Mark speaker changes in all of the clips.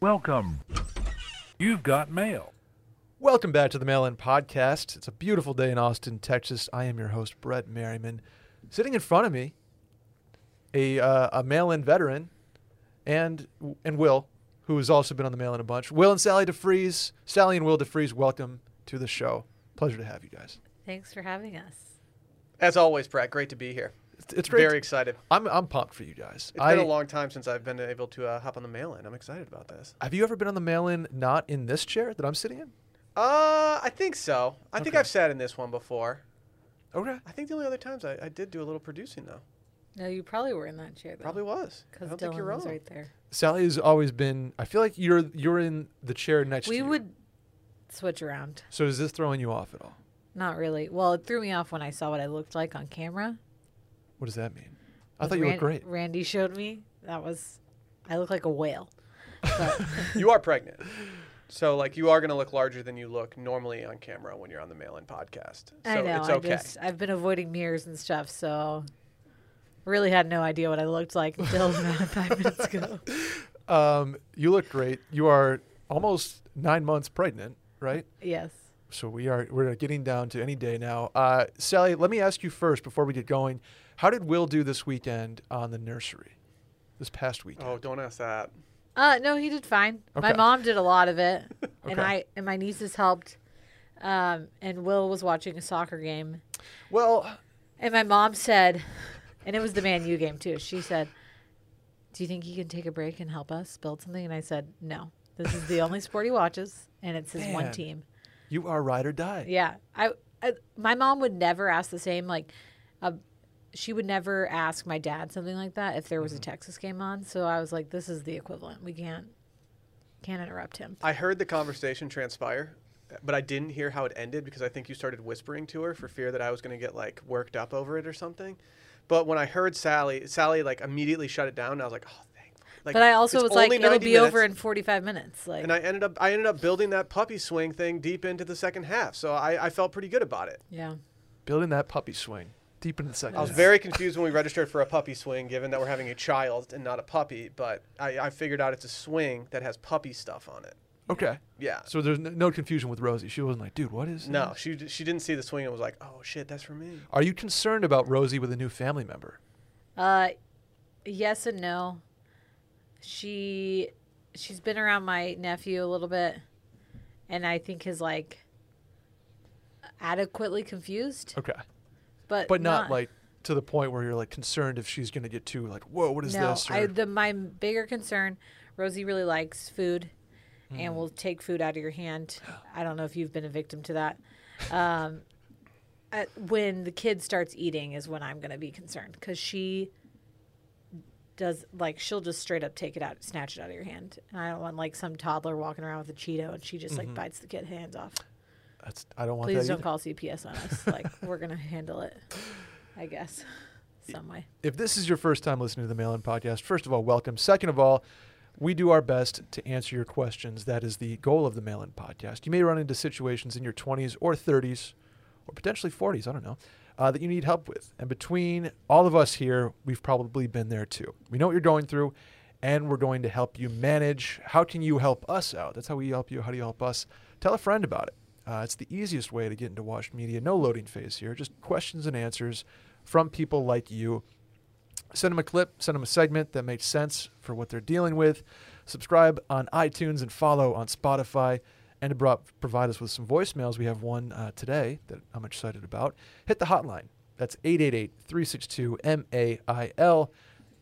Speaker 1: Welcome. You've got mail.
Speaker 2: Welcome back to the Mail In Podcast. It's a beautiful day in Austin, Texas. I am your host, Brett Merriman. Sitting in front of me, a, uh, a mail in veteran, and and Will, who has also been on the mail in a bunch. Will and Sally deFries. Sally and Will deFries, welcome to the show. Pleasure to have you guys.
Speaker 3: Thanks for having us.
Speaker 4: As always, Brett, great to be here.
Speaker 2: It's, it's great.
Speaker 4: Very excited.
Speaker 2: I'm, I'm pumped for you guys.
Speaker 4: It's
Speaker 2: I,
Speaker 4: been a long time since I've been able to uh, hop on the mail in. I'm excited about this.
Speaker 2: have you ever been on the mail in not in this chair that I'm sitting in?
Speaker 4: Uh, I think so. I think I've sat in this one before.
Speaker 2: Okay.
Speaker 4: I think the only other times I, I did do a little producing though.
Speaker 3: No, you probably were in that chair though.
Speaker 4: Probably was.
Speaker 3: Because
Speaker 4: don't think
Speaker 3: Dylan
Speaker 4: you're wrong.
Speaker 3: was right there.
Speaker 2: Sally has always been. I feel like you're you're in the chair next to
Speaker 3: We
Speaker 2: you.
Speaker 3: would switch around.
Speaker 2: So is this throwing you off at all?
Speaker 3: Not really. Well, it threw me off when I saw what I looked like on camera.
Speaker 2: What does that mean? I thought you
Speaker 3: Ran-
Speaker 2: looked great.
Speaker 3: Randy showed me. That was, I look like a whale. But
Speaker 4: You are pregnant. So like you are gonna look larger than you look normally on camera when you're on the mail in podcast. So
Speaker 3: I know.
Speaker 4: it's okay.
Speaker 3: I just, I've been avoiding mirrors and stuff, so really had no idea what I looked like until about five minutes ago.
Speaker 2: Um, you look great. You are almost nine months pregnant, right?
Speaker 3: Yes.
Speaker 2: So we are we're getting down to any day now. Uh, Sally, let me ask you first before we get going. How did Will do this weekend on the nursery? This past weekend.
Speaker 4: Oh, don't ask that.
Speaker 3: Uh, no, he did fine.
Speaker 2: Okay.
Speaker 3: My mom did a lot of it, and
Speaker 2: Okay.
Speaker 3: I and my nieces helped. Um, and Will was watching a soccer game,
Speaker 2: Well,
Speaker 3: and my mom said, and it was the Man U game too. She said, "Do you think he can take a break and help us build something?" And I said, "No. This is the only sport he watches, and it's his
Speaker 2: Man.
Speaker 3: one team."
Speaker 2: you are ride or die.
Speaker 3: Yeah, I, I my mom would never ask the same like, uh, she would never ask my dad something like that if there was a mm-hmm. Texas game on. So I was like, "This is the equivalent. We can't." Can't interrupt him.
Speaker 4: I heard the conversation transpire, but I didn't hear how it ended because I think you started whispering to her for fear that I was going to get like worked up over it or something. But when I heard Sally, Sally like immediately shut it down. And I was like, oh, thank. Like,
Speaker 3: but I also was like, it'll
Speaker 4: 90
Speaker 3: be over in 45 minutes. Like,
Speaker 4: And I ended up, I ended up building that puppy swing thing deep into the second half. So I, I felt pretty good about it.
Speaker 3: yeah.
Speaker 2: Building that puppy swing deep into the second.
Speaker 4: I was
Speaker 2: half.
Speaker 4: very confused when we registered for a puppy swing, given that we're having a child and not a puppy. But I, I figured out it's a swing that has puppy stuff on it.
Speaker 2: okay.
Speaker 4: Yeah.
Speaker 2: So there's n- no confusion with Rosie. She wasn't like, dude, what is
Speaker 4: No,
Speaker 2: this?"
Speaker 4: she she didn't see the swing and was like, "Oh shit, that's for me."
Speaker 2: Are you concerned about Rosie with a new family member?
Speaker 3: Uh, yes and no. She, she's been around my nephew a little bit, and I think is like adequately confused,
Speaker 2: Okay.
Speaker 3: But
Speaker 2: But not, like to the point where you're like concerned if she's gonna get too like, whoa, what is
Speaker 3: no.
Speaker 2: this?
Speaker 3: I the my bigger concern. Rosie really likes food,
Speaker 2: Mm.
Speaker 3: and will take food out of your hand. I don't know if you've been a victim to that. Um, at, when the kid starts eating is when I'm going to be concerned because she does like she'll just straight up take it out, snatch it out of your hand. And I don't want like some toddler walking around with a Cheeto and she just
Speaker 2: Mm-hmm.
Speaker 3: like bites the kid hands off.
Speaker 2: That's I don't want
Speaker 3: Please
Speaker 2: that
Speaker 3: don't
Speaker 2: either.
Speaker 3: call CPS on us. like we're gonna handle it, I guess, some way.
Speaker 2: if this is your first time listening to the Mail In Podcast, first of all, welcome. Second of all, we do our best to answer your questions. That is the goal of the Mail In Podcast. You may run into situations in your 20s or 30s or potentially 40s, I don't know, uh, that you need help with. And between all of us here, we've probably been there too. We know what you're going through, and we're going to help you manage. How can you help us out? That's how we help you. How do you help us? Tell a friend about it. Uh, it's the easiest way to get into Washed Media. No loading phase here, just questions and answers from people like you. Send them a clip, send them a segment that makes sense for what they're dealing with. Subscribe on iTunes and follow on Spotify. And to provide us with some voicemails, we have one uh, today that I'm excited about. Hit the hotline. That's 888 362 MAIL,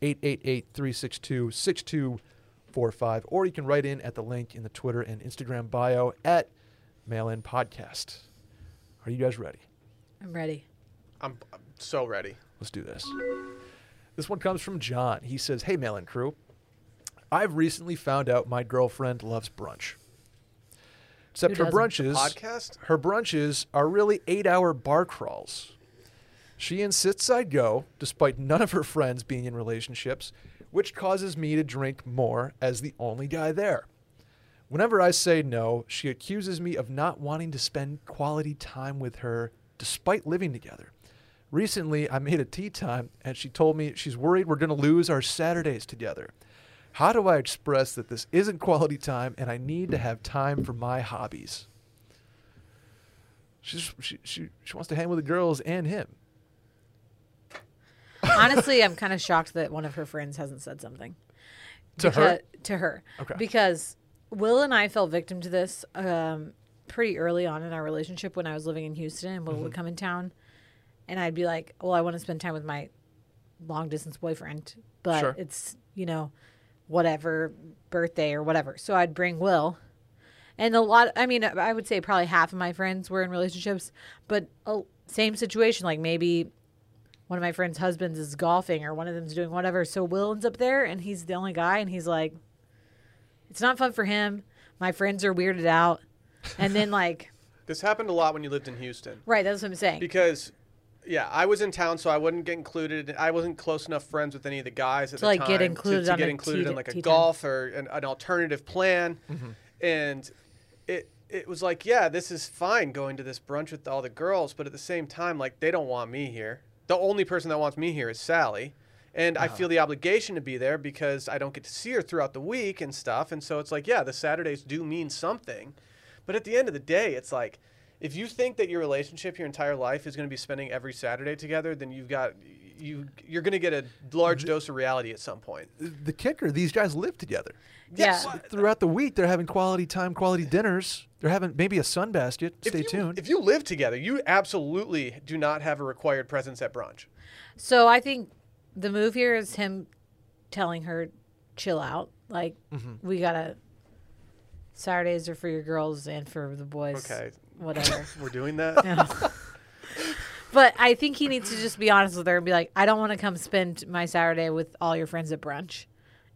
Speaker 2: 888 362 6245. Or you can write in at the link in the Twitter and Instagram bio at Mail In Podcast. Are you guys ready?
Speaker 3: I'm ready.
Speaker 4: I'm, I'm so ready.
Speaker 2: Let's do this. This one comes from John. He says, Hey, Mail In Crew. I've recently found out my girlfriend loves brunch. Except
Speaker 3: Who
Speaker 2: her brunches,
Speaker 4: Podcast?
Speaker 2: her brunches are really eight hour bar crawls. She insists I go, despite none of her friends being in relationships, which causes me to drink more as the only guy there. Whenever I say no, she accuses me of not wanting to spend quality time with her despite living together. Recently, I made a tea time and she told me she's worried we're going to lose our Saturdays together. How do I express that this isn't quality time and I need to have time for my hobbies? She's, she, she, she wants to hang with the girls and him.
Speaker 3: Honestly, I'm kind of shocked that one of her friends hasn't said something
Speaker 2: To her?
Speaker 3: To her.
Speaker 2: Okay.
Speaker 3: Because Will and I fell victim to this um, pretty early on in our relationship when I was living in Houston and Will
Speaker 2: Mm-hmm.
Speaker 3: would come in town. And I'd be like, well, I want to spend time with my long distance boyfriend, but
Speaker 2: Sure.
Speaker 3: it's, you know, whatever, birthday or whatever. So I'd bring Will. And a lot, I mean, I would say probably half of my friends were in relationships, but a, same situation. Like maybe one of my friends' husbands is golfing or one of them's doing whatever. So Will ends up there and he's the only guy and he's like, it's not fun for him. My friends are weirded out. And then, like,
Speaker 4: This happened a lot when you lived in Houston
Speaker 3: right, that's what I'm saying.
Speaker 4: because, yeah, I was in town, so I wouldn't get included. I wasn't close enough friends with any of the guys at
Speaker 3: To,
Speaker 4: the
Speaker 3: like,
Speaker 4: time
Speaker 3: get included
Speaker 4: to,
Speaker 3: on
Speaker 4: get included
Speaker 3: tea-
Speaker 4: in like a golf or an, an alternative plan,
Speaker 2: Mm-hmm.
Speaker 4: and it it was like, yeah, this is fine going to this brunch with all the girls, but at the same time, like they don't want me here. The only person that wants me here is Sally. And I
Speaker 2: Uh-huh.
Speaker 4: feel the obligation to be there because I don't get to see her throughout the week and stuff. And so it's like, yeah, the Saturdays do mean something. But at the end of the day, it's like, if you think that your relationship your entire life is going to be spending every Saturday together, then you've got you you're going to get a large dose of reality at some point.
Speaker 2: The kicker, these guys live together.
Speaker 3: Yeah.
Speaker 2: Throughout the week, they're having quality time, quality dinners. They're having maybe a sunbasket.
Speaker 4: If
Speaker 2: Stay
Speaker 4: you-
Speaker 2: tuned.
Speaker 4: If you live together, you absolutely do not have a required presence at brunch.
Speaker 3: So I think the move here is him telling her, chill out. Like,
Speaker 2: Mm-hmm.
Speaker 3: we got to, Saturdays are for your girls and for the boys.
Speaker 4: Okay.
Speaker 3: Whatever.
Speaker 4: We're doing that.
Speaker 3: But I think he needs to just be honest with her and be like, I don't want to come spend my Saturday with all your friends at brunch,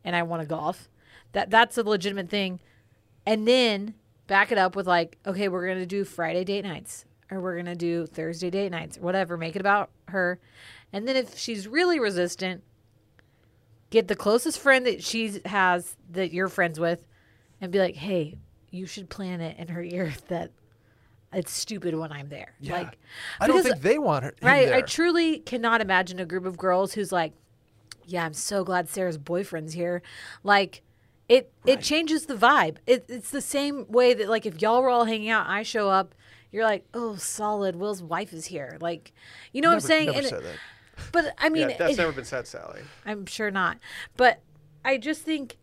Speaker 3: and I want to golf. That that's a legitimate thing, and then back it up with like, okay, we're gonna do Friday date nights, or we're gonna do Thursday date nights, whatever. Make it about her, and then if she's really resistant, get the closest friend that she has that you're friends with, and be like, hey, you should plan it in her ear that it's stupid when I'm there.
Speaker 2: Yeah.
Speaker 3: Like,
Speaker 2: I don't think they want her.
Speaker 3: Right. I truly cannot imagine a group of girls who's like, yeah, I'm so glad Sarah's boyfriend's here. Like, it it changes the vibe. It, it's the same way that like if y'all were all hanging out, I show up, you're like, oh, solid. Will's wife is here. Like, you know what I'm
Speaker 2: Never-
Speaker 3: saying?
Speaker 2: Never
Speaker 3: And it-
Speaker 2: said that.
Speaker 3: But I mean,
Speaker 4: yeah, that's
Speaker 3: it-
Speaker 4: never been said, Sally.
Speaker 3: I'm sure not. But I just think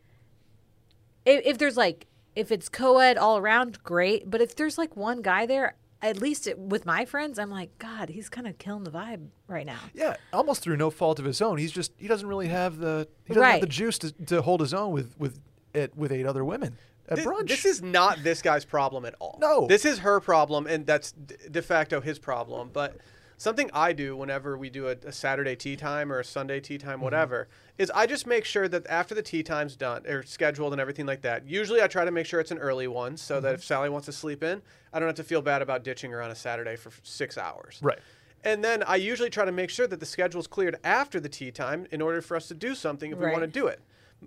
Speaker 3: if, if there's like if it's co-ed all around, great. But if there's like one guy there, at least it, with my friends, I'm like, God, he's kind of killing the vibe right now.
Speaker 2: Yeah, almost through no fault of his own. He's just he doesn't really have the he doesn't have the juice to, to hold his own with with it with eight other women at
Speaker 4: Thi-
Speaker 2: brunch.
Speaker 4: This is not this guy's problem at all.
Speaker 2: No.
Speaker 4: This is her problem, and that's de facto his problem. But something I do whenever we do a, a Saturday tea time or a Sunday tea
Speaker 2: Mm-hmm.
Speaker 4: time, whatever, is I just make sure that after the tea time's done or scheduled and everything like that, usually I try to make sure it's an early one so
Speaker 2: Mm-hmm.
Speaker 4: that if Sally wants to sleep in, I don't have to feel bad about ditching her on a Saturday for six hours.
Speaker 2: right.
Speaker 4: And then I usually try to make sure that the schedule's cleared after the tea time in order for us to do something if we want to do it.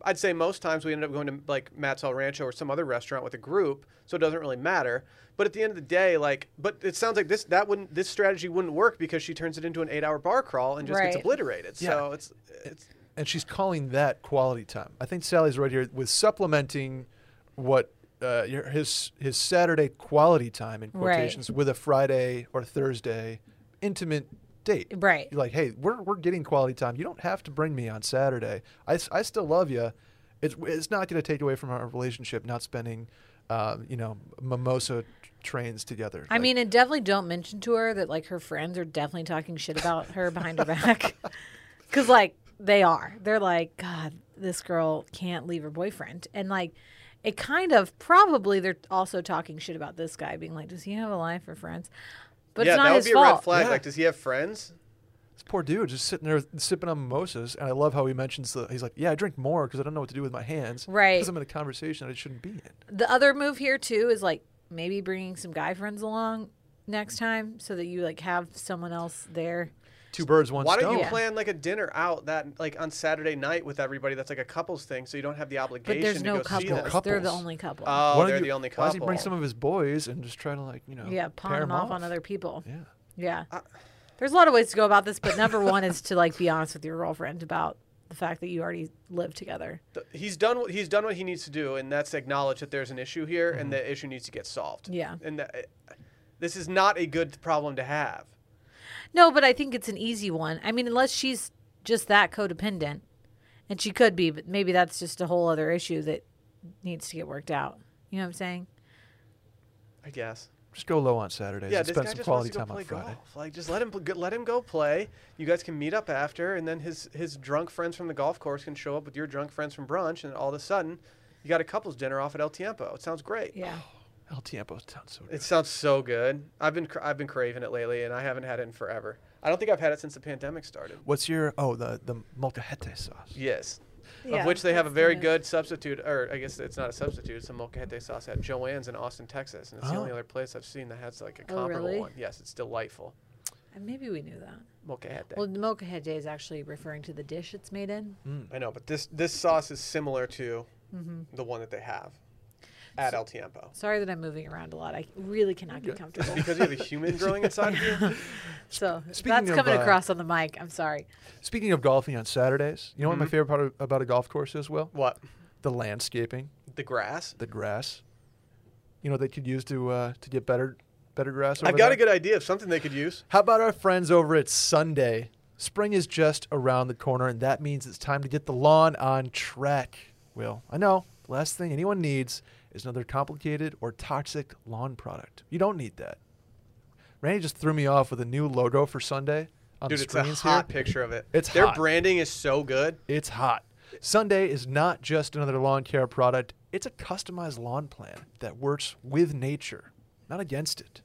Speaker 4: I'd say most times we end up going to like Matt's El Rancho or some other restaurant with a group, so it doesn't really matter. But at the end of the day, like, but it sounds like this that wouldn't this strategy wouldn't work because she turns it into an eight-hour bar crawl and just gets
Speaker 3: Right.
Speaker 4: obliterated. So
Speaker 2: Yeah.
Speaker 4: it's it's
Speaker 2: and she's calling that quality time. I think Sally's right here with supplementing what uh, your- his his Saturday quality time in
Speaker 3: Right.
Speaker 2: quotations with a Friday or Thursday intimate date.
Speaker 3: Right.
Speaker 2: You're like, hey, we're we're getting quality time. You don't have to bring me on Saturday. I, I still love you. It's it's not going to take away from our relationship not spending, um, you know, mimosa trains together.
Speaker 3: I
Speaker 2: Like,
Speaker 3: mean, and definitely don't mention to her that like her friends are definitely talking shit about her behind her back. Cause like they are. They're like, God, this girl can't leave her boyfriend. And like it kind of probably they're also talking shit about this guy, being like, Does he have a life or friends? But
Speaker 4: yeah,
Speaker 3: it's not
Speaker 4: that would
Speaker 3: his
Speaker 4: be a red flag.
Speaker 2: Yeah.
Speaker 4: Like, does he have friends?
Speaker 2: This poor dude just sitting there sipping on mimosas, and I love how he mentions the. He's like, "Yeah, I drink more because I don't know what to do with my hands,
Speaker 3: Right.
Speaker 2: Because I'm in a conversation that I shouldn't be in."
Speaker 3: The other move here too is like maybe bringing some guy friends along next time so that you like have someone else there.
Speaker 2: Two birds, one
Speaker 4: Why
Speaker 2: stone.
Speaker 4: don't you plan like a dinner out that like on Saturday night with everybody? That's like a couples thing, so you don't have the obligation
Speaker 3: But there's
Speaker 4: to
Speaker 3: no
Speaker 4: go see them.
Speaker 3: couples. They're the only couple.
Speaker 4: Oh,
Speaker 2: Why don't
Speaker 4: they're
Speaker 2: you-
Speaker 4: the only
Speaker 2: Why doesn't he bring some of his boys and just try to like you know?
Speaker 3: yeah,
Speaker 2: pair
Speaker 3: pawn them
Speaker 2: 'em
Speaker 3: off on other people.
Speaker 2: Yeah.
Speaker 3: Yeah. There's a lot of ways to go about this, but number one is to like be honest with your girlfriend about the fact that you already live together.
Speaker 4: Th- He's done what he's done what he needs to do, and that's acknowledge that there's an issue here,
Speaker 2: Mm-hmm.
Speaker 4: and the issue needs to get solved.
Speaker 3: Yeah.
Speaker 4: And that, this is not a good problem to have.
Speaker 3: No, but I think it's an easy one. I mean, unless she's just that codependent, and she could be, but maybe that's just a whole other issue that needs to get worked out. You know what I'm saying?
Speaker 4: I guess.
Speaker 2: Just go low on Saturdays
Speaker 4: Yeah,
Speaker 2: and
Speaker 4: this
Speaker 2: spend
Speaker 4: guy
Speaker 2: some
Speaker 4: just
Speaker 2: quality
Speaker 4: wants to
Speaker 2: time
Speaker 4: play
Speaker 2: on Friday.
Speaker 4: golf. Like, just let him let him go play. You guys can meet up after, and then his his drunk friends from the golf course can show up with your drunk friends from brunch, and all of a sudden, you got a couples dinner off at El Tiempo. It sounds great.
Speaker 3: Yeah.
Speaker 2: El Tiempo sounds so good.
Speaker 4: It sounds so good. I've been cra- I've been craving it lately, and I haven't had it in forever. I don't think I've had it since the pandemic started.
Speaker 2: What's your oh the the molcajete sauce?
Speaker 4: Yes.
Speaker 3: Yeah,
Speaker 4: of which they have a very
Speaker 3: the-
Speaker 4: good substitute, or I guess it's not a substitute. It's a molcajete sauce at Joann's in Austin, Texas, and it's the only
Speaker 2: Oh.
Speaker 4: other place I've seen that has like a
Speaker 3: Oh,
Speaker 4: comparable
Speaker 3: really?
Speaker 4: one. Yes, it's delightful.
Speaker 3: And maybe we knew that.
Speaker 4: Molcajete.
Speaker 3: Well, the molcajete is actually referring to the dish it's made in.
Speaker 4: I know, but this this sauce is similar to
Speaker 3: Mm-hmm.
Speaker 4: the one that they have at El Tiempo.
Speaker 3: Sorry that I'm moving around a lot. I really cannot get comfortable.
Speaker 4: Because you have a human growing inside of you.
Speaker 3: so
Speaker 2: Speaking
Speaker 3: that's
Speaker 2: of,
Speaker 3: coming
Speaker 2: uh,
Speaker 3: across on the mic. I'm sorry.
Speaker 2: Speaking of golfing on Saturdays, you know what my
Speaker 4: Mhm.
Speaker 2: favorite part of, about a golf course is? Will
Speaker 4: What?
Speaker 2: the landscaping,
Speaker 4: The grass.
Speaker 2: the grass. You know they could use to uh, to get better better grass. Over
Speaker 4: I've got
Speaker 2: there?
Speaker 4: a good idea of something they could use.
Speaker 2: How about our friends over at Sunday? Spring is just around the corner, and that means it's time to get the lawn on track. Will, I know last thing anyone needs is another complicated or toxic lawn product. You don't need that. Randy just threw me off with a new logo for Sunday on
Speaker 4: Dude,
Speaker 2: the
Speaker 4: it's a hot
Speaker 2: here.
Speaker 4: picture of it.
Speaker 2: It's
Speaker 4: Their
Speaker 2: hot.
Speaker 4: branding is so good.
Speaker 2: It's hot. Sunday is not just another lawn care product, it's a customized lawn plan that works with nature, not against it.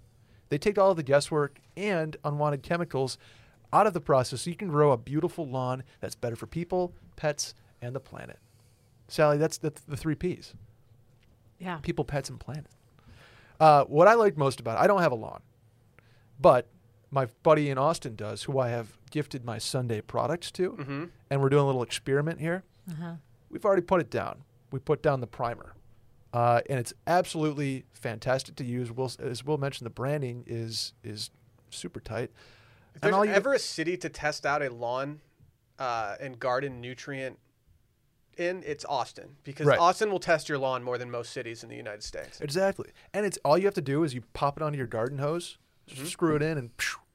Speaker 2: They take all of the guesswork and unwanted chemicals out of the process so you can grow a beautiful lawn that's better for people, pets, and the planet. Sally, that's the, the three P's
Speaker 3: Yeah.
Speaker 2: people, pets, and planet. Uh, what I like most about it, I don't have a lawn, but my buddy in Austin does, who I have gifted my Sunday products to,
Speaker 4: hmm
Speaker 2: and we're doing a little experiment here.
Speaker 3: Uh-huh.
Speaker 2: We've already put it down. We put down the primer, uh, and it's absolutely fantastic to use. Will, as Will mentioned, the branding is is super tight.
Speaker 4: If
Speaker 2: And
Speaker 4: there's
Speaker 2: all you-
Speaker 4: ever a city to test out a lawn uh, and garden nutrient in, it's Austin because
Speaker 2: Right.
Speaker 4: Austin will test your lawn more than most cities in the United States.
Speaker 2: Exactly, and it's all you have to do is you pop it onto your garden hose,
Speaker 4: Mm-hmm.
Speaker 2: screw it in, and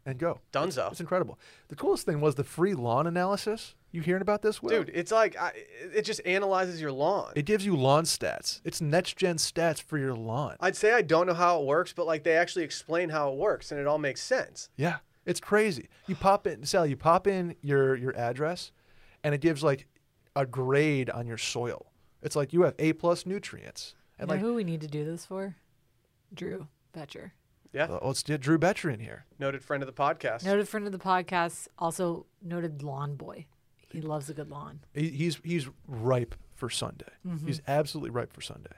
Speaker 2: and go.
Speaker 4: Dunzo.
Speaker 2: It's incredible. The coolest thing was the free lawn analysis. You hearing about this, Will?
Speaker 4: Dude, it's like I, it just analyzes your lawn.
Speaker 2: It gives you lawn stats. It's next gen stats for your lawn.
Speaker 4: I'd say I don't know how it works, but like they actually explain how it works, and it all makes sense.
Speaker 2: Yeah, it's crazy. You pop in, Sally. You pop in your your address, and it gives like a grade on your soil. It's like you have A plus nutrients, and
Speaker 3: know
Speaker 2: like
Speaker 3: who we need to do this for? Drew Betcher.
Speaker 4: Yeah,
Speaker 2: uh, let's get Drew Betcher in here.
Speaker 4: noted friend of the podcast.
Speaker 3: Noted friend of the podcast, also noted lawn boy. He loves a good lawn.
Speaker 2: He, he's he's ripe for Sunday.
Speaker 3: Mm-hmm.
Speaker 2: He's absolutely ripe for Sunday.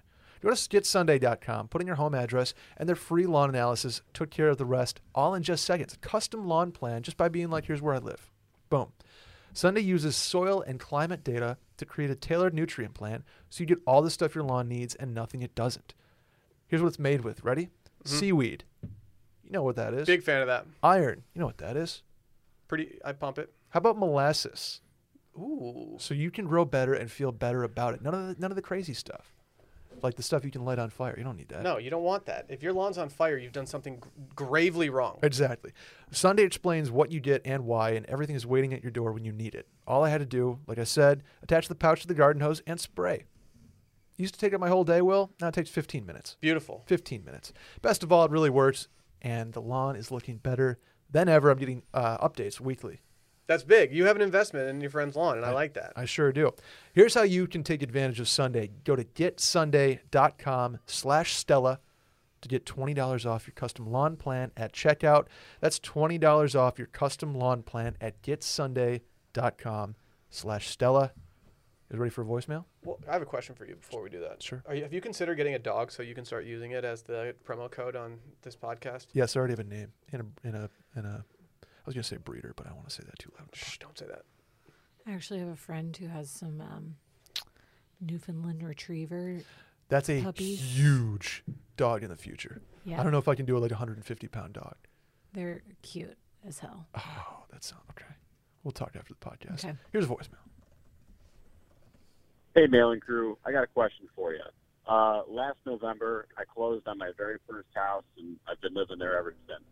Speaker 2: Go to getsunday.com, put in your home address, and their free lawn analysis took care of the rest all in just seconds. Custom lawn plan just by being like, here's where I live. Boom. Sunday uses soil and climate data to create a tailored nutrient plan so you get all the stuff your lawn needs and nothing it doesn't. Here's what it's made with. Ready? Seaweed. You know what that is.
Speaker 4: Mm-hmm. Big fan of that.
Speaker 2: Iron. You know what that is.
Speaker 4: Pretty. I pump it.
Speaker 2: How about molasses?
Speaker 4: Ooh.
Speaker 2: so you can grow better and feel better about it. None of the, none of the crazy stuff, like the stuff you can light on fire. You don't need that.
Speaker 4: No, you don't want that. If your lawn's on fire, you've done something gravely wrong.
Speaker 2: Exactly. Sunday explains what you get and why, and everything is waiting at your door when you need it. All I had to do, like I said, attach the pouch to the garden hose and spray. Used to take up my whole day, Will. Now it takes 15 minutes.
Speaker 4: Beautiful.
Speaker 2: 15 minutes. Best of all, it really works, and the lawn is looking better than ever. I'm getting uh, updates weekly.
Speaker 4: That's big. You have an investment in your friend's lawn, and I like that.
Speaker 2: I sure do. Here's how you can take advantage of Sunday. Go to getsunday.com slash Stella to get $20 off your custom lawn plan at checkout. That's $20 off your custom lawn plan at getsunday.com slash Stella. You ready for a voicemail?
Speaker 4: Well, I have a question for you before we do that.
Speaker 2: Sure.
Speaker 4: Are you, have you considered getting a dog so you can start using it as the promo code on this podcast?
Speaker 2: Yes, I already have a name in a, in a, in a, I was going to say breeder, but I don't want to say that too loud.
Speaker 4: Shh, don't say that.
Speaker 3: I actually have a friend who has some um, Newfoundland Retriever.
Speaker 2: That's a
Speaker 3: Puppies.
Speaker 2: huge dog in the future.
Speaker 3: Yeah,
Speaker 2: I don't know if I can do a like 150 pound dog.
Speaker 3: they're cute as hell.
Speaker 2: Oh, that sounds okay. We'll talk after the podcast.
Speaker 3: Okay.
Speaker 2: Here's a voicemail.
Speaker 5: Hey, Mail In crew. I got a question for you. Uh, last November, I closed on my very first house, and I've been living there ever since.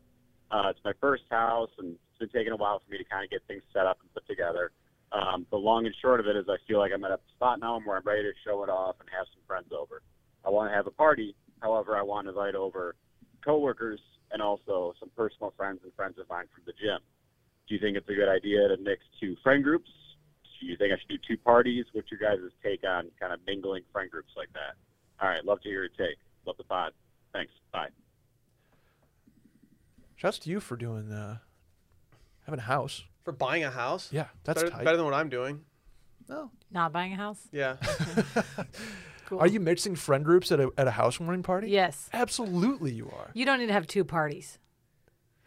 Speaker 5: Uh, it's my first house, and it's been taking a while for me to kind of get things set up and put together. Um, the long and short of it is, I feel like I'm at a spot now where I'm ready to show it off and have some friends over. I want to have a party. However, I want to invite over coworkers and also some personal friends and friends of mine from the gym. Do you think it's a good idea to mix two friend groups? Do you think I should do two parties? What's your guys' take on kind of mingling friend groups like that? All right, love to hear your take. Love the pod. Thanks. Bye.
Speaker 2: Shouts to you for doing uh, having a house.
Speaker 4: For buying a house?
Speaker 2: Yeah, that's
Speaker 4: better,
Speaker 2: tight.
Speaker 4: better than what I'm doing.
Speaker 2: No.
Speaker 3: Not buying a house.
Speaker 4: Yeah.
Speaker 3: Cool.
Speaker 2: Are you mixing friend groups at a at a housewarming party?
Speaker 3: Yes.
Speaker 2: Absolutely, you are.
Speaker 3: You don't need to have two parties.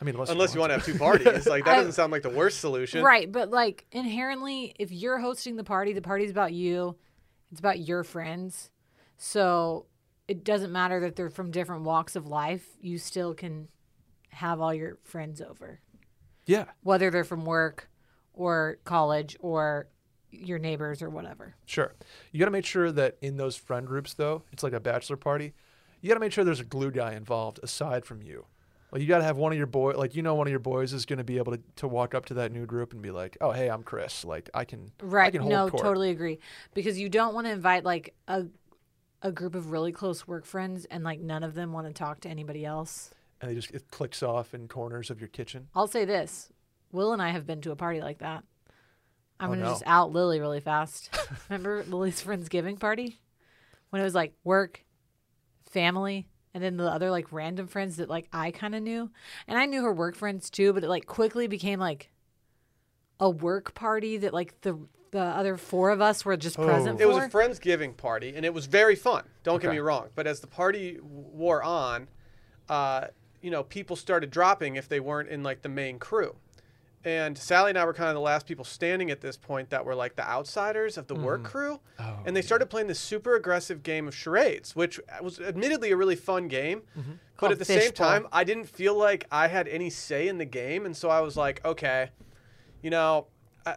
Speaker 2: I mean, unless,
Speaker 4: Unless you want to have two parties. Like, that
Speaker 3: I-
Speaker 4: doesn't sound like the worst solution.
Speaker 3: Right, but like inherently, if you're hosting the party, the party's about you. It's about your friends. So it doesn't matter that they're from different walks of life. You still can have all your friends over,
Speaker 2: Yeah,
Speaker 3: whether they're from work or college or your neighbors or whatever.
Speaker 2: sure. You got to make sure that in those friend groups, though, it's like a bachelor party. You got to make sure there's a glue guy involved aside from you. Like you got to have one of your boy, like you know, one of your boys is going to be able to, to walk up to that new group and be like, "Oh, hey, I'm Chris. Like I can, I
Speaker 3: Right.
Speaker 2: can hold
Speaker 3: No,
Speaker 2: court."
Speaker 3: totally agree. Because you don't want to invite like a a group of really close work friends and like none of them want to talk to anybody else.
Speaker 2: And they just it clicks off in corners of your kitchen.
Speaker 3: I'll say this. Will and I have been to a party like that. I'm
Speaker 2: Oh,
Speaker 3: gonna
Speaker 2: no.
Speaker 3: just out Lily really fast. Remember Lily's Friendsgiving party? When it was like work, family, and then the other like random friends that like I kinda knew. And I knew her work friends too, but it like quickly became like a work party that like the the other four of us were just present
Speaker 2: Oh.
Speaker 4: It was
Speaker 3: for.
Speaker 4: a Friendsgiving party, and it was very fun. Don't get me wrong. But as the party w- wore on, uh, you know, people started dropping if they weren't in like the main crew. And Sally and I were kind of the last people standing at this point that were like the outsiders of the work mm-hmm. crew.
Speaker 2: Oh,
Speaker 4: and they started playing this super aggressive game of charades, which was admittedly a really fun game. Mm-hmm. But
Speaker 3: Called
Speaker 4: at the same
Speaker 3: Fishbowl.
Speaker 4: time, I didn't feel like I had any say in the game. And so I was like, okay, you know, I,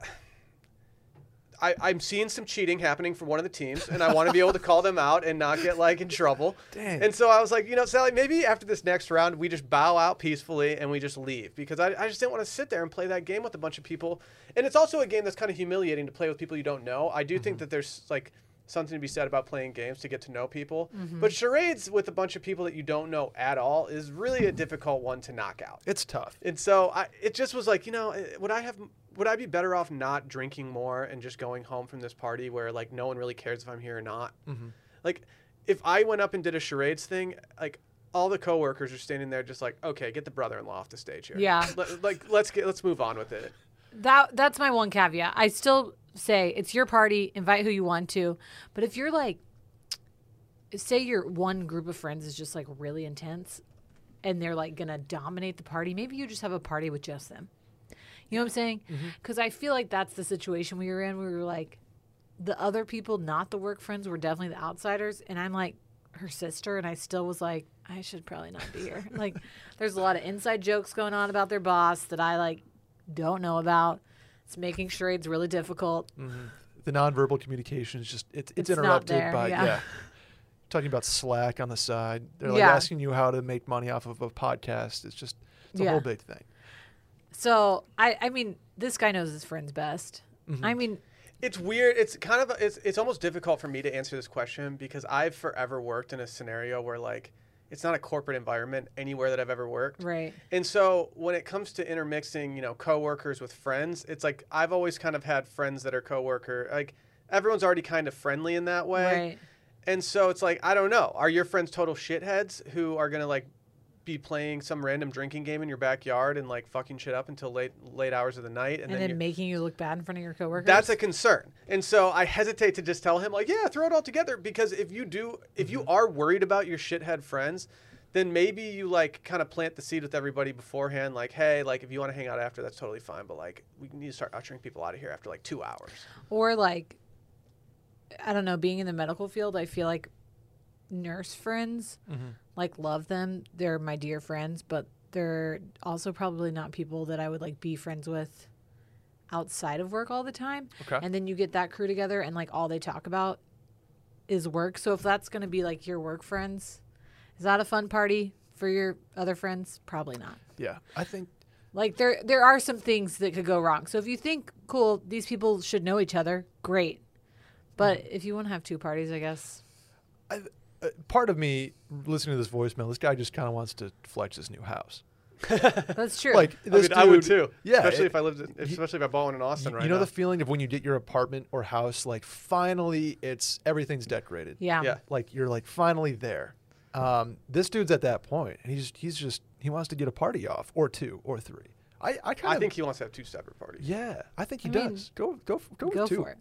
Speaker 4: I, I'm seeing some cheating happening from one of the teams, and I want to be able to call them out and not get like in trouble.
Speaker 2: Dang.
Speaker 4: And so I was like, you know, Sally, maybe after this next round, we just bow out peacefully and we just leave because I, I just didn't want to sit there and play that game with a bunch of people. And it's also a game that's kind of humiliating to play with people you don't know. I do
Speaker 2: Mm-hmm.
Speaker 4: think that there's like something to be said about playing games to get to know people,
Speaker 3: Mm-hmm.
Speaker 4: but charades with a bunch of people that you don't know at all is really a difficult one to knock out.
Speaker 2: It's tough.
Speaker 4: And so I, it just was like, you know, eh, would I have, would I be better off not drinking more and just going home from this party where like no one really cares if I'm here or not?
Speaker 2: Mm-hmm.
Speaker 4: Like, if I went up and did a charades thing, like all the coworkers are standing there just like, okay, get the brother-in-law off the stage here.
Speaker 3: Yeah.
Speaker 4: Let- like let's get let's move on with it.
Speaker 3: That that's my one caveat. I still say it's your party, invite who you want to. But if you're like say your one group of friends is just like really intense and they're like going to dominate the party, maybe you just have a party with just them. You know what I'm saying? Mm-hmm. Cuz I feel like that's the situation we were in. We were like the other people, not the work friends, were definitely the outsiders and I'm like her sister and I still was like I should probably not be here. like there's a lot of inside jokes going on about their boss that I like don't know about. It's making charades really difficult. Mm-hmm.
Speaker 2: The nonverbal communication is just it's it's,
Speaker 3: It's
Speaker 2: interrupted
Speaker 3: there,
Speaker 2: by
Speaker 3: yeah.
Speaker 2: yeah. Talking about Slack on the side. They're like
Speaker 3: Yeah.
Speaker 2: asking you how to make money off of a podcast. It's just it's a
Speaker 3: Yeah.
Speaker 2: whole big thing.
Speaker 3: So I, I mean, this guy knows his friends best. Mm-hmm. I mean,
Speaker 4: It's weird. It's kind of it's it's almost difficult for me to answer this question because I've forever worked in a scenario where like it's not a corporate environment anywhere that I've ever worked.
Speaker 3: right?
Speaker 4: And so when it comes to intermixing, you know, coworkers with friends, it's like I've always kind of had friends that are coworker. Like everyone's already kind of friendly in that way.
Speaker 3: Right.
Speaker 4: And so it's like I don't know. Are your friends total shitheads who are gonna like be playing some random drinking game in your backyard and like fucking shit up until late late hours of the night, and,
Speaker 3: And,
Speaker 4: then,
Speaker 3: then making you look bad in front of your coworkers.
Speaker 4: that's a concern. And so I hesitate to just tell him like, yeah, throw it all together because if you do, if you mm-hmm. are worried about your shithead friends. Then maybe you like kind of plant the seed with everybody beforehand, like, hey, like if you want to hang out after, that's totally fine. But like, we need to start ushering people out of here after like two hours.
Speaker 3: or like, I don't know. Being in the medical field, I feel like nurse friends mm-hmm. like love them. They're my dear friends, but they're also probably not people that I would like be friends with outside of work all the time.
Speaker 2: Okay.
Speaker 3: And then you get that crew together, and like all they talk about is work. So if that's going to be like your work friends, is that a fun party for your other friends? Probably not.
Speaker 2: Yeah, I think
Speaker 3: Like there there are some things that could go wrong. So if you think cool, these people should know each other, great. But mm-hmm. if you want to have two parties, I guess.
Speaker 2: Uh, part of me listening to this voicemail, this guy just kind of wants to flex his new house.
Speaker 3: That's true.
Speaker 2: Like
Speaker 4: I,
Speaker 2: this
Speaker 4: mean, I would too.
Speaker 2: Yeah,
Speaker 4: especially
Speaker 2: it-
Speaker 4: if I lived, in, especially if I bought one in Austin
Speaker 2: you
Speaker 4: right You
Speaker 2: know
Speaker 4: now.
Speaker 2: the feeling of when you get your apartment or house, like finally it's everything's decorated.
Speaker 3: yeah.
Speaker 4: yeah.
Speaker 2: Like you're like finally there. Um, this dude's at that point, and he's he's just he wants to get a party off or two or three. I I kind
Speaker 4: I think he wants to have two separate parties.
Speaker 2: yeah, I think he
Speaker 3: I mean,
Speaker 2: does. Go go go,
Speaker 3: Go
Speaker 2: with two.
Speaker 3: for it.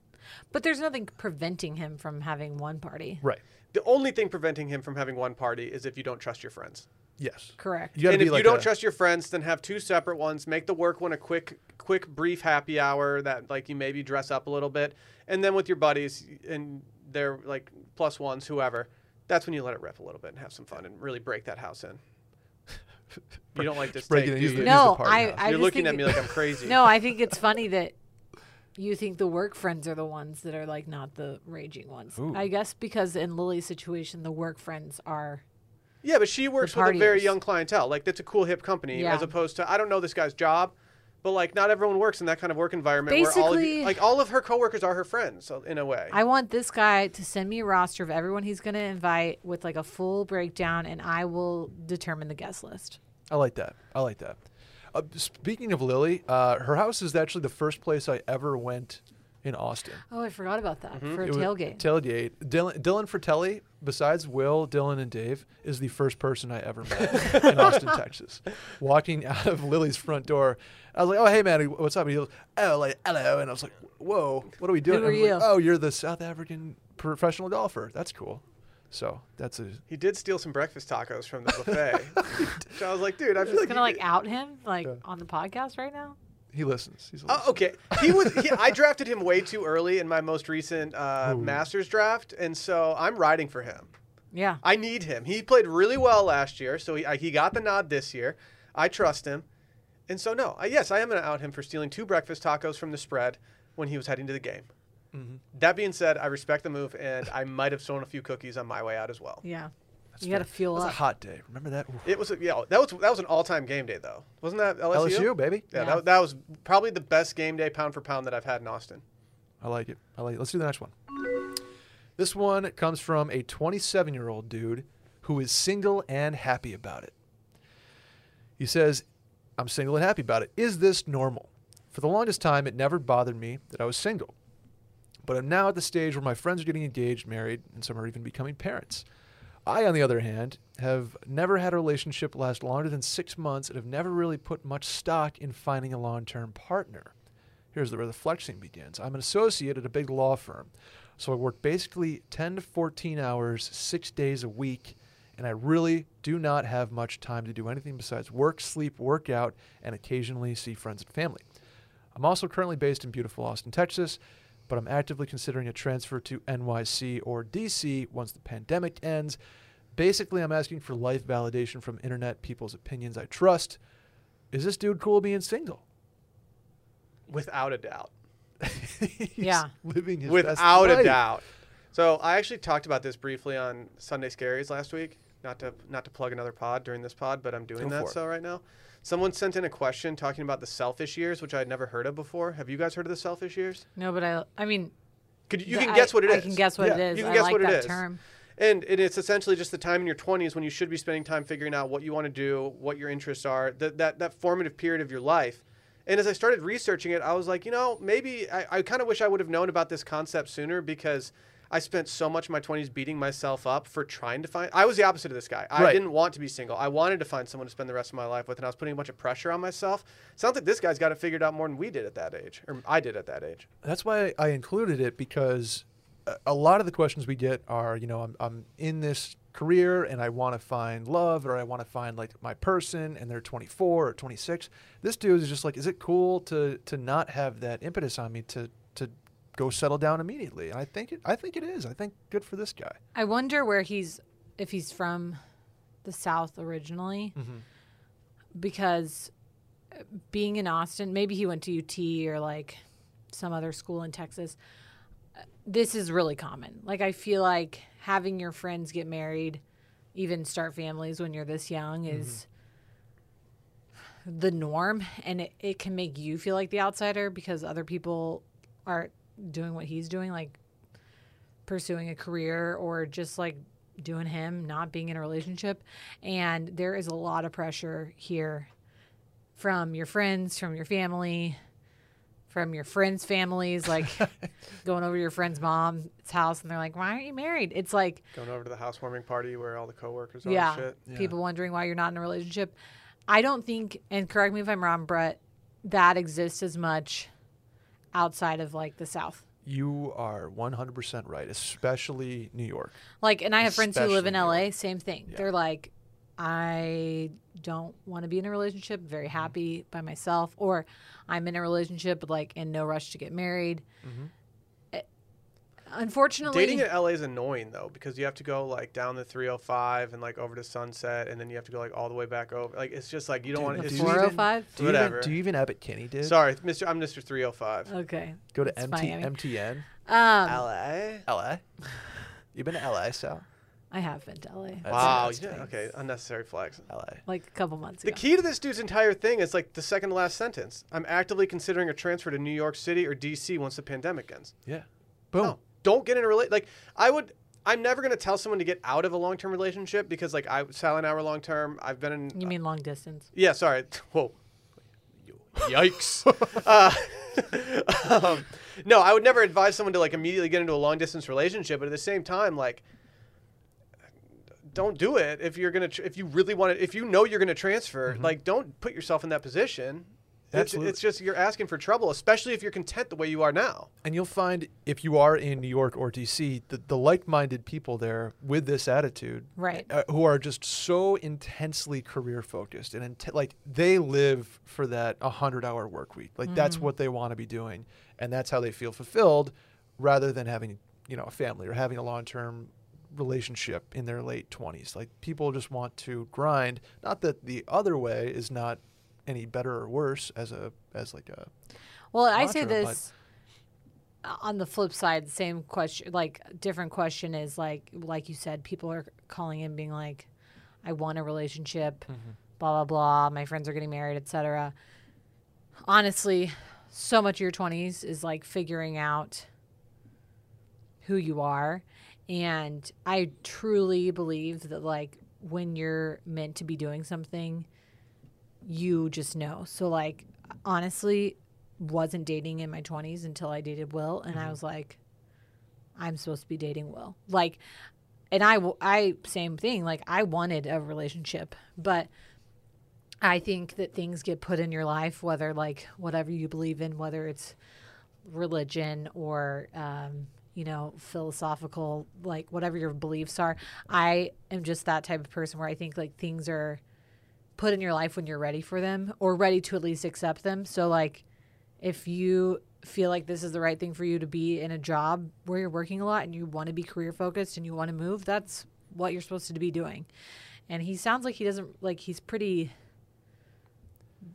Speaker 3: But there's nothing preventing him from having one party.
Speaker 2: Right.
Speaker 4: The only thing preventing him from having one party is if you don't trust your friends.
Speaker 2: Yes.
Speaker 3: Correct.
Speaker 2: You
Speaker 4: and if
Speaker 2: like
Speaker 4: you don't
Speaker 2: a-
Speaker 4: trust your friends, then have two separate ones. Make the work one a quick, quick, brief happy hour that like you maybe dress up a little bit, and then with your buddies and they're like plus ones, whoever. That's when you let it rip a little bit and have some fun and really break that house in. You don't like this
Speaker 2: Break
Speaker 4: take,
Speaker 2: it
Speaker 4: do
Speaker 2: use the-
Speaker 3: No,
Speaker 2: party
Speaker 3: I. I
Speaker 4: You're
Speaker 3: just
Speaker 4: looking
Speaker 3: think
Speaker 4: at me like I'm crazy.
Speaker 3: No, I think it's funny that you think the work friends are the ones that are like not the raging ones.
Speaker 2: Ooh.
Speaker 3: I guess because in Lily's situation, the work friends are.
Speaker 4: Yeah, but she works with a very young clientele. Like that's a cool hip company,
Speaker 3: Yeah.
Speaker 4: as opposed to I don't know this guy's job, but like not everyone works in that kind of work environment where all of you,
Speaker 3: Basically-
Speaker 4: like all of her coworkers are her friends so in a way.
Speaker 3: I want this guy to send me a roster of everyone he's going to invite with like a full breakdown, and I will determine the guest list.
Speaker 2: I like that. I like that. Uh, speaking of Lily, uh, her house is actually the first place I ever went in Austin.
Speaker 3: Oh, I forgot about that for a
Speaker 2: Mm-hmm. It was-
Speaker 3: tailgate.
Speaker 2: Tailgate. Dylan, Dylan Frittelli, besides Will, Dylan, and Dave, is the first person I ever met in Austin, Texas. Walking out of Lily's front door, I was like, "Oh, hey, man, what's up?" And he goes, "Oh, like, hello," and I was like, "Whoa, what are we doing?"
Speaker 3: Who are
Speaker 2: I was like, oh, you're the South African professional golfer. That's cool. So that's a
Speaker 4: he did steal some breakfast tacos from the buffet. so I was like, dude, I feel
Speaker 3: Just
Speaker 4: like
Speaker 3: gonna like out him like
Speaker 2: Yeah.
Speaker 3: on the podcast right now.
Speaker 2: he listens. He's a
Speaker 4: Oh, okay. He was. He, I drafted him way too early in my most recent uh, Masters draft, and so I'm riding for him.
Speaker 3: Yeah.
Speaker 4: I need him. He played really well last year, so he, I, he got the nod this year. I trust him, and so no, I, yes, I am going to out him for stealing two breakfast tacos from the spread when he was heading to the game.
Speaker 2: Mhm.
Speaker 4: That being said, I respect the move, and I might have stolen a few cookies on my way out as well.
Speaker 3: Yeah.
Speaker 2: That's
Speaker 3: you got to
Speaker 2: fair.
Speaker 3: fuel
Speaker 2: It was a hot day. Remember that? Oof.
Speaker 4: It was a, yeah, that was that was an all-time game day though, wasn't that LSU?
Speaker 2: LSU, baby.
Speaker 4: Yeah,
Speaker 3: Yeah.
Speaker 4: That, that was probably the best game day pound for pound that I've had in Austin.
Speaker 2: I like it. I like it. Let's do the next one. This one comes from a 27 year old dude who is single and happy about it. He says, I'm single and happy about it. Is this normal? For the longest time, it never bothered me that I was single. But I'm now at the stage where my friends are getting engaged, married, and some are even becoming parents. I, on the other hand, have never had a relationship last longer than six months and have never really put much stock in finding a long term partner. Here's where the flexing begins. I'm an associate at a big law firm, so I work basically 10 to 14 hours, six days a week, and I really do not have much time to do anything besides work, sleep, work out, and occasionally see friends and family. I'm also currently based in beautiful Austin, Texas, but I'm actively considering a transfer to NYC or DC once the pandemic ends. Basically, I'm asking for life validation from internet people's opinions I trust. Is this dude cool being single?
Speaker 4: Without a doubt.
Speaker 2: He's
Speaker 3: Yeah.
Speaker 2: living his best
Speaker 4: Without a doubt. So I actually talked about this briefly on Sunday Scaries last week. Not to not to plug another pod during this pod, but I'm doing
Speaker 2: Go
Speaker 4: that so right now. Someone sent in a question talking about the selfish years, which I had never heard of before. Have you guys heard of the selfish years?
Speaker 3: No, but I I mean
Speaker 4: Could you, can guess
Speaker 3: I-
Speaker 4: what it is?
Speaker 3: I can guess what
Speaker 2: Yeah,
Speaker 3: it is.
Speaker 4: you can
Speaker 3: I
Speaker 4: guess
Speaker 3: like
Speaker 4: what it
Speaker 3: that
Speaker 4: is.
Speaker 3: term.
Speaker 4: And it- it's essentially just the time in your 20s when you should be spending time figuring out what you want to do, what your interests are, that, that, that formative period of your life. And as I started researching it, I was like, you know, maybe I, I kind of wish I would have known about this concept sooner because I spent so much of my 20s beating myself up for trying to find. I was the opposite of this guy. I
Speaker 2: Right.
Speaker 4: didn't want to be single. I wanted to find someone to spend the rest of my life with, and I was putting a bunch of pressure on myself. Sounds like this guy's got it figured out more than we did at that age, or I did at that age.
Speaker 2: That's why I included it because a- lot of the questions we get are, you know, I'm, I'm in this career and I want to find love or I want to find like my person and they're 24 or 26. This dude is just like, is it cool to to not have that impetus on me to go settle down immediately? And I think it I think it is. I think good for this guy.
Speaker 3: I wonder where he's if he's from the South originally,
Speaker 2: Mm-hmm.
Speaker 3: because uh, being in Austin, maybe he went to UT or like some other school in Texas. this is really common. Like I feel like having your friends get married, even start families when you're this young is the norm and it, it can make you feel like the outsider because other people are doing what he's doing, like pursuing a career or just like doing him, not being in a relationship. And there is a lot of pressure here from your friends, from your family, from your friends' families, like going over to your friend's mom's house and they're like, Why aren't you married? It's like
Speaker 4: Going over to the housewarming party where all the coworkers are
Speaker 3: yeah,
Speaker 4: shit.
Speaker 2: Yeah.
Speaker 3: people wondering why you're not in a relationship. I don't think, and correct me if I'm wrong, Brett, that exists as much outside of like the South.
Speaker 2: You are 100% right, especially New York.
Speaker 3: Like, and I have friends who live in LA, same thing.
Speaker 2: Yeah.
Speaker 3: They're like, I don't want to be in a relationship,
Speaker 2: Mm-hmm.
Speaker 3: very happy by myself, or I'm in a relationship, but like in no rush to get married.
Speaker 2: Mm-hmm.
Speaker 3: Unfortunately,
Speaker 4: Dating in LA is annoying though because you have to go like down the 305 and like over to Sunset and then you have to go like all the way back over. Like it's just like you don't want to.
Speaker 2: do you even-
Speaker 3: 405.
Speaker 2: Do you, even,
Speaker 4: Whatever.
Speaker 2: do you even Abbott Kinney did?
Speaker 4: Sorry, Mr. I'm Mr. 305.
Speaker 3: Okay.
Speaker 2: Go to
Speaker 3: It's
Speaker 2: MT,
Speaker 3: Miami.
Speaker 2: MTN.
Speaker 3: Um,
Speaker 4: LA.
Speaker 2: LA? You've been to LA, Sal?
Speaker 3: I have been to LA
Speaker 2: That's-
Speaker 4: Wow. yeah, okay. Unnecessary flex.
Speaker 2: LA.
Speaker 3: like a couple months
Speaker 4: The
Speaker 3: ago.
Speaker 4: key to this dude's entire thing is like the second to last sentence. I'm actively considering a transfer to New York City or DC once the pandemic ends.
Speaker 2: Yeah. Boom.
Speaker 4: No, don't get in a relate. Like I would. I'm never gonna tell someone to get out of a long term relationship because like I Sally and I were long term. I've been in.
Speaker 3: You mean long distance?
Speaker 4: Yeah, sorry. Whoa. Yikes. uh, um, no, I would never advise someone to like immediately get into a long distance relationship, but at the same time, like, don't do it if you're gonna tr- if you really want to if you know you're gonna transfer. Like, don't put yourself in that position. It's,
Speaker 2: Absolutely.
Speaker 4: it's just you're asking for trouble, especially if you're content the way you are now.
Speaker 2: And you'll find if you are in New York or DC, the, the like minded people there with this attitude,
Speaker 3: Right.
Speaker 2: uh, who are just so intensely career focused and int- like they live for that 100 hour work week. Like that's what they want to be doing. And that's how they feel fulfilled rather than having, you know, a family or having a long term relationship in their late 20s. Like people just want to grind. Not that the other way is not any better or worse as a as like a
Speaker 3: Well, I say this on the flip side, same question, like different question is like, like you said, people are calling in being like, I want a relationship,
Speaker 2: Mm-hmm.
Speaker 3: blah, blah, blah. My friends are getting married, etc. Honestly, so much of your 20s is like figuring out who you are. And I truly believe that, like, when you're meant to be doing something, you just know. So like honestly, wasn't dating in my 20s until I dated Will and I was like I'm supposed to be dating Will. Like and I I same thing, like I wanted a relationship, but I think that things get put in your life whether like whatever you believe in, whether it's religion or um you know, philosophical, like whatever your beliefs are. I am just that type of person where I think like things are put in your life when you're ready for them or ready to at least accept them. So like if you feel like this is the right thing for you to be in a job where you're working a lot and you want to be career focused and you want to move, that's what you're supposed to be doing. And he sounds like he doesn't like he's pretty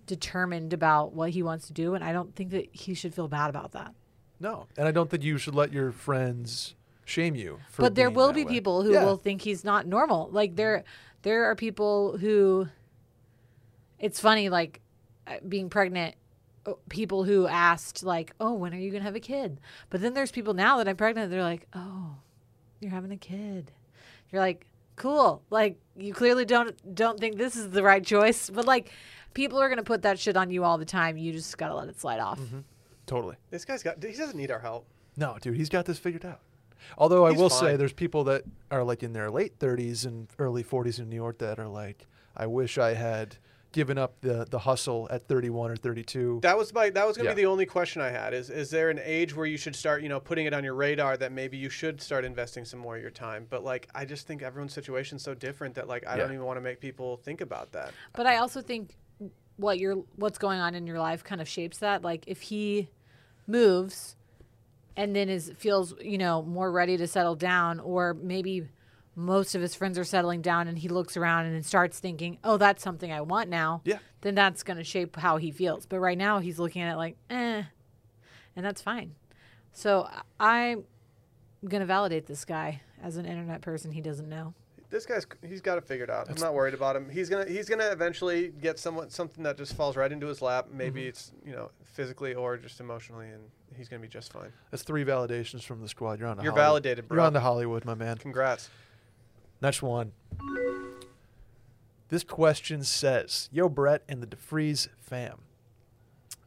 Speaker 3: determined about what he wants to do and I don't think that he should feel bad about that.
Speaker 2: No, and I don't think you should let your friends shame you. For
Speaker 3: but there will be
Speaker 2: way.
Speaker 3: people who
Speaker 2: Yeah.
Speaker 3: will think he's not normal. Like there, there are people who. It's funny, like uh, being pregnant. uh, People who asked, like, "Oh, when are you gonna have a kid?" But then there's people now that I'm pregnant. They're like, "Oh, you're having a kid." You're like, "Cool." Like you clearly don't don't think this is the right choice, but like people are gonna put that shit on you all the time. You just gotta let it slide off.
Speaker 2: Mm-hmm. Totally.
Speaker 4: This guy's got. He doesn't need our help.
Speaker 2: No, dude, he's got this figured out. Although I
Speaker 4: He's
Speaker 2: will say there's people that are like in their late 30s and early 40s in New York that are like, I wish I had given up the the hustle at 31 or 32.
Speaker 4: That was my. That was gonna
Speaker 2: Yeah.
Speaker 4: be the only question I had. Is is there an age where you should start, you know, putting it on your radar that maybe you should start investing some more of your time? But like, I just think everyone's situation's so different that like I don't even want to make people think about that.
Speaker 3: But I also think what you're what's going on in your life kind of shapes that. Like if he moves and then is feels, you know, more ready to settle down or maybe most of his friends are settling down and he looks around and starts thinking, "Oh, that's something I want now."
Speaker 2: Yeah.
Speaker 3: Then that's going to shape how he feels. But right now he's looking at it like, "Eh." And that's fine. So I- I'm gonna validate this guy as an internet person he doesn't know.
Speaker 4: This guy's he's got it figured out. I'm not worried about him. He's gonna he's gonna eventually get someone something that just falls right into his lap. Maybe
Speaker 2: Mm-hmm.
Speaker 4: it's you know physically or just emotionally, and he's gonna be just fine.
Speaker 2: That's three validations from the squad. You're on.
Speaker 4: You're
Speaker 2: Hollywood.
Speaker 4: validated,
Speaker 2: You're on to Hollywood, my man.
Speaker 4: Congrats.
Speaker 2: Next one. This question says, "Yo, Brett and the deFries fam.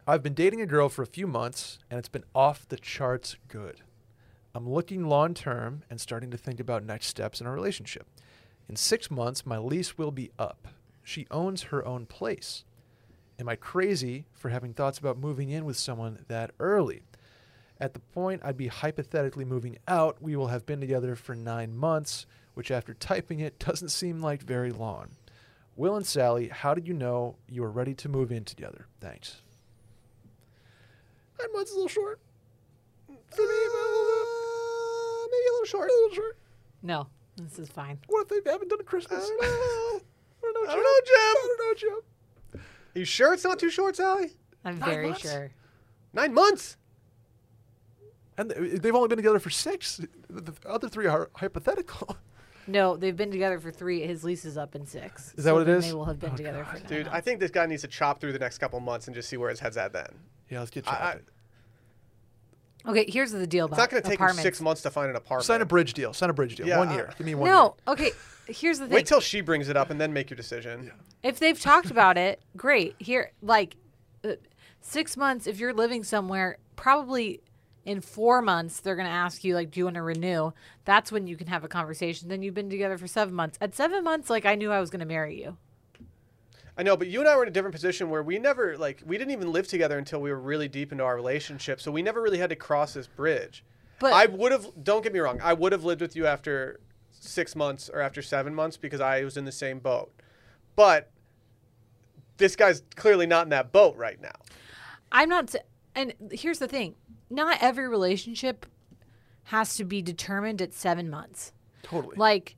Speaker 2: I've been dating a girl for a few months, and it's been off the charts good. I'm looking long term and starting to think about next steps in our relationship. In six months, my lease will be up. She owns her own place. Am I crazy for having thoughts about moving in with someone that early? At the point I'd be hypothetically moving out, we will have been together for nine months, which after typing it doesn't seem like very long. Will and Sally, how did you know you were ready to move in together? Thanks. Nine months is a little short. For me, but a little maybe a little short. A little short.
Speaker 3: No, this is fine.
Speaker 2: What if they haven't done a Christmas?
Speaker 4: I don't know.
Speaker 2: I don't know,
Speaker 4: I
Speaker 2: Jim.
Speaker 4: don't know, Jim.
Speaker 2: I don't know, Jim.
Speaker 4: Are you sure it's not too short, Sally?
Speaker 3: I'm
Speaker 2: Nine
Speaker 3: very
Speaker 2: months?
Speaker 3: sure.
Speaker 4: Nine months.
Speaker 2: And they've only been together for six. The the other three are hypothetical.
Speaker 3: No, they've been together for three. His lease is up in six.
Speaker 2: Is that
Speaker 3: so
Speaker 2: what it is?
Speaker 3: They will have been
Speaker 2: Oh,
Speaker 3: together
Speaker 2: God.
Speaker 3: for nine
Speaker 4: Dude, I think this guy needs to chop through the next couple months and just see where his head's at then.
Speaker 2: Yeah, let's get
Speaker 4: I- I-
Speaker 3: Okay, here's the deal
Speaker 4: It's
Speaker 3: about
Speaker 4: not going to take him six months to find an apartment.
Speaker 2: Sign a bridge deal. Sign a bridge deal.
Speaker 4: Yeah,
Speaker 2: one
Speaker 4: I-
Speaker 2: year. Give me one
Speaker 3: No,
Speaker 2: year.
Speaker 3: okay. Here's the thing.
Speaker 4: Wait till she brings it up and then make your decision.
Speaker 3: if they've talked about it, great. Here, like uh, six months. If you're living somewhere, probably in four months, they're gonna ask you like, "Do you want to renew?" That's when you can have a conversation. Then you've been together for seven months. At seven months, like I knew I was gonna marry you.
Speaker 4: I know, but you and I were in a different position where we never like we didn't even live together until we were really deep into our relationship. So we never really had to cross this bridge.
Speaker 3: But
Speaker 4: I would have don't get me wrong, I would have lived with you after 6 months or after 7 months because I was in the same boat. But this guy's clearly not in that boat right now.
Speaker 3: I'm not. And here's the thing: not every relationship has to be determined at seven months.
Speaker 2: Totally.
Speaker 3: Like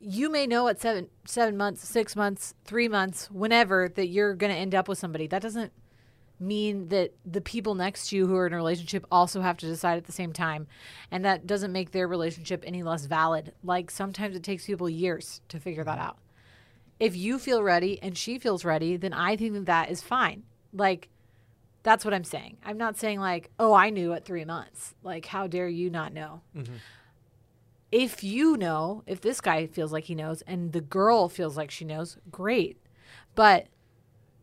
Speaker 3: you may know at seven seven months, six months, three months, whenever that you're gonna end up with somebody. That doesn't mean that the people next to you who are in a relationship also have to decide at the same time. And that doesn't make their relationship any less valid. Like sometimes it takes people years to figure that mm-hmm. out. If you feel ready and she feels ready, then I think that that is fine. Like that's what I'm saying. I'm not saying like, oh, I knew at three months. Like, how dare you not know? If you know, if this guy feels like he knows and the girl feels like she knows, great. But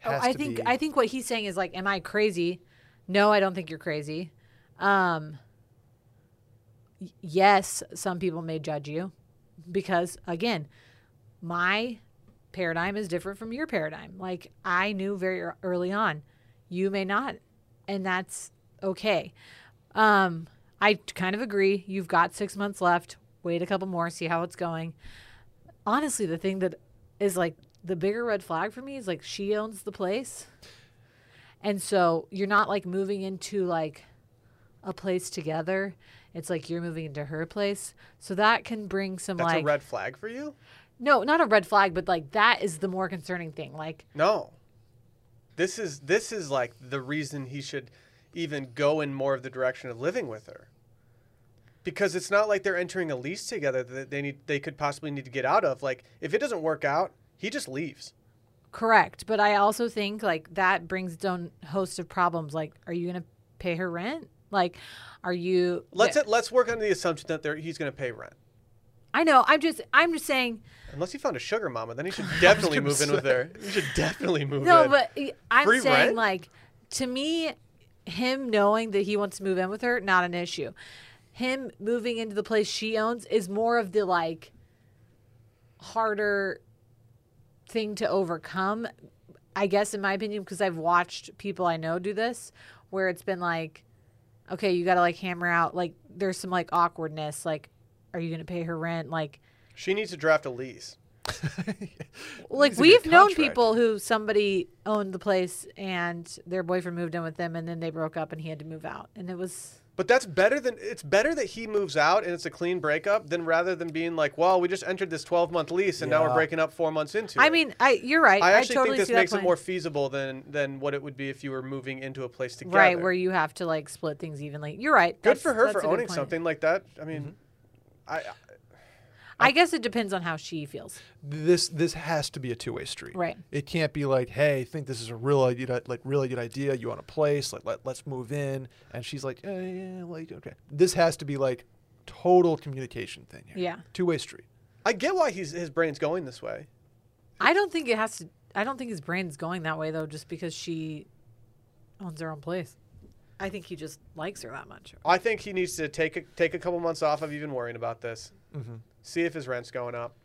Speaker 3: oh, I think
Speaker 2: be-
Speaker 3: I think what he's saying is like, am I crazy? No, I don't think you're crazy. Um, yes, some people may judge you because again, my paradigm is different from your paradigm. Like I knew very early on, you may not, and that's okay. Um, I kind of agree. You've got six months left. Wait a couple more, see how it's going. Honestly, the thing that is like the bigger red flag for me is like she owns the place. And so you're not like moving into like a place together. It's like you're moving into her place. So that can bring some
Speaker 4: That's
Speaker 3: like
Speaker 4: a red flag for you?
Speaker 3: no, not a red flag, but like that is the more concerning thing. Like
Speaker 4: No. This is this is like the reason he should even go in more of the direction of living with her. Because it's not like they're entering a lease together that they need they could possibly need to get out of. Like if it doesn't work out, he just leaves.
Speaker 3: correct, but I also think like that brings its own host of problems. Like, are you gonna pay her rent? Like, are you?
Speaker 4: Let's let's work on the assumption that he's going to pay rent.
Speaker 3: I know. I'm just. I'm just saying.
Speaker 4: Unless he found a sugar mama, then he should definitely move in with her. He should definitely move
Speaker 3: No,
Speaker 4: in.
Speaker 3: No, but I'm
Speaker 4: Free
Speaker 3: saying
Speaker 4: rent?
Speaker 3: like to me, him knowing that he wants to move in with her, not an issue. Him moving into the place she owns is more of the like harder thing to overcome. I guess in my opinion, because I've watched people I know do this, where it's been like, okay, you got to like hammer out like there's some like awkwardness, like, are you gonna pay her rent? Like,
Speaker 4: she needs to draft a lease.
Speaker 3: like
Speaker 2: Needs to be a
Speaker 3: we've known people who somebody owned the place and their boyfriend moved in with them and then they broke up and he had to move out and it was
Speaker 4: But that's better than it's better that he moves out and it's a clean breakup than rather than being like, well, we just entered this 12 month lease and now we're breaking up four months into
Speaker 3: I
Speaker 4: it.
Speaker 3: mean I you're right
Speaker 4: I actually
Speaker 3: totally
Speaker 4: think this makes it more feasible than than what it would be if you were moving into a place together.
Speaker 3: right where you have to like split things evenly you're right
Speaker 4: Good
Speaker 3: That's-
Speaker 4: for her
Speaker 3: that's
Speaker 4: for owning something like that. I mean,
Speaker 2: Mm-hmm.
Speaker 4: I
Speaker 3: I guess it depends on how she feels
Speaker 2: this this has to be a two way street.
Speaker 3: Right.
Speaker 2: It can't be like, hey, I think this is a real idea, like really good idea. You want a place, like let, let's move in, and she's like, eh, yeah, like okay. This has to be like total communication thing here.
Speaker 3: Yeah.
Speaker 2: Two way street.
Speaker 4: I get why he's his brain's going this way.
Speaker 3: I don't think it has to I don't think his brain's going that way though just because she owns her own place I think he just likes her that much
Speaker 4: I think he needs to take a, take a couple months off of even worrying about this.
Speaker 2: Mm-hmm.
Speaker 4: See if his rent's going up.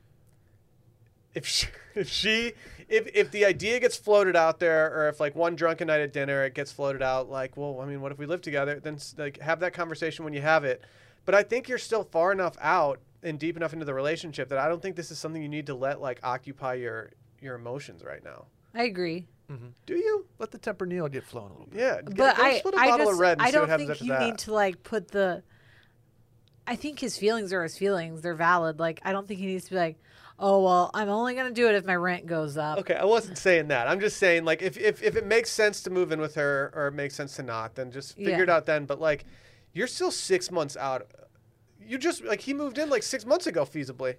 Speaker 4: If she, if she, if if the idea gets floated out there, or if like one drunken night at dinner it gets floated out, like, well, I mean, what if we live together? Then like have that conversation when you have it. But I think you're still far enough out and deep enough into the relationship that I don't think this is something you need to let like occupy your your emotions right now.
Speaker 3: I agree Mm-hmm.
Speaker 4: Do you?
Speaker 2: Let the Tempranillo get flown a little bit.
Speaker 4: Yeah.
Speaker 3: but
Speaker 4: go
Speaker 3: I,
Speaker 4: split a
Speaker 3: I just
Speaker 4: of red and
Speaker 3: I don't think you
Speaker 4: that.
Speaker 3: need to like put the. I think his feelings are his feelings; they're valid. Like I don't think he needs to be like, "Oh well, I'm only gonna do it if my rent goes up."
Speaker 4: Okay, I wasn't saying that. I'm just saying like if, if if it makes sense to move in with her or it makes sense to not, then just figure
Speaker 3: Yeah.
Speaker 4: it out then. But like, you're still six months out. You just like he moved in like six months ago, feasibly.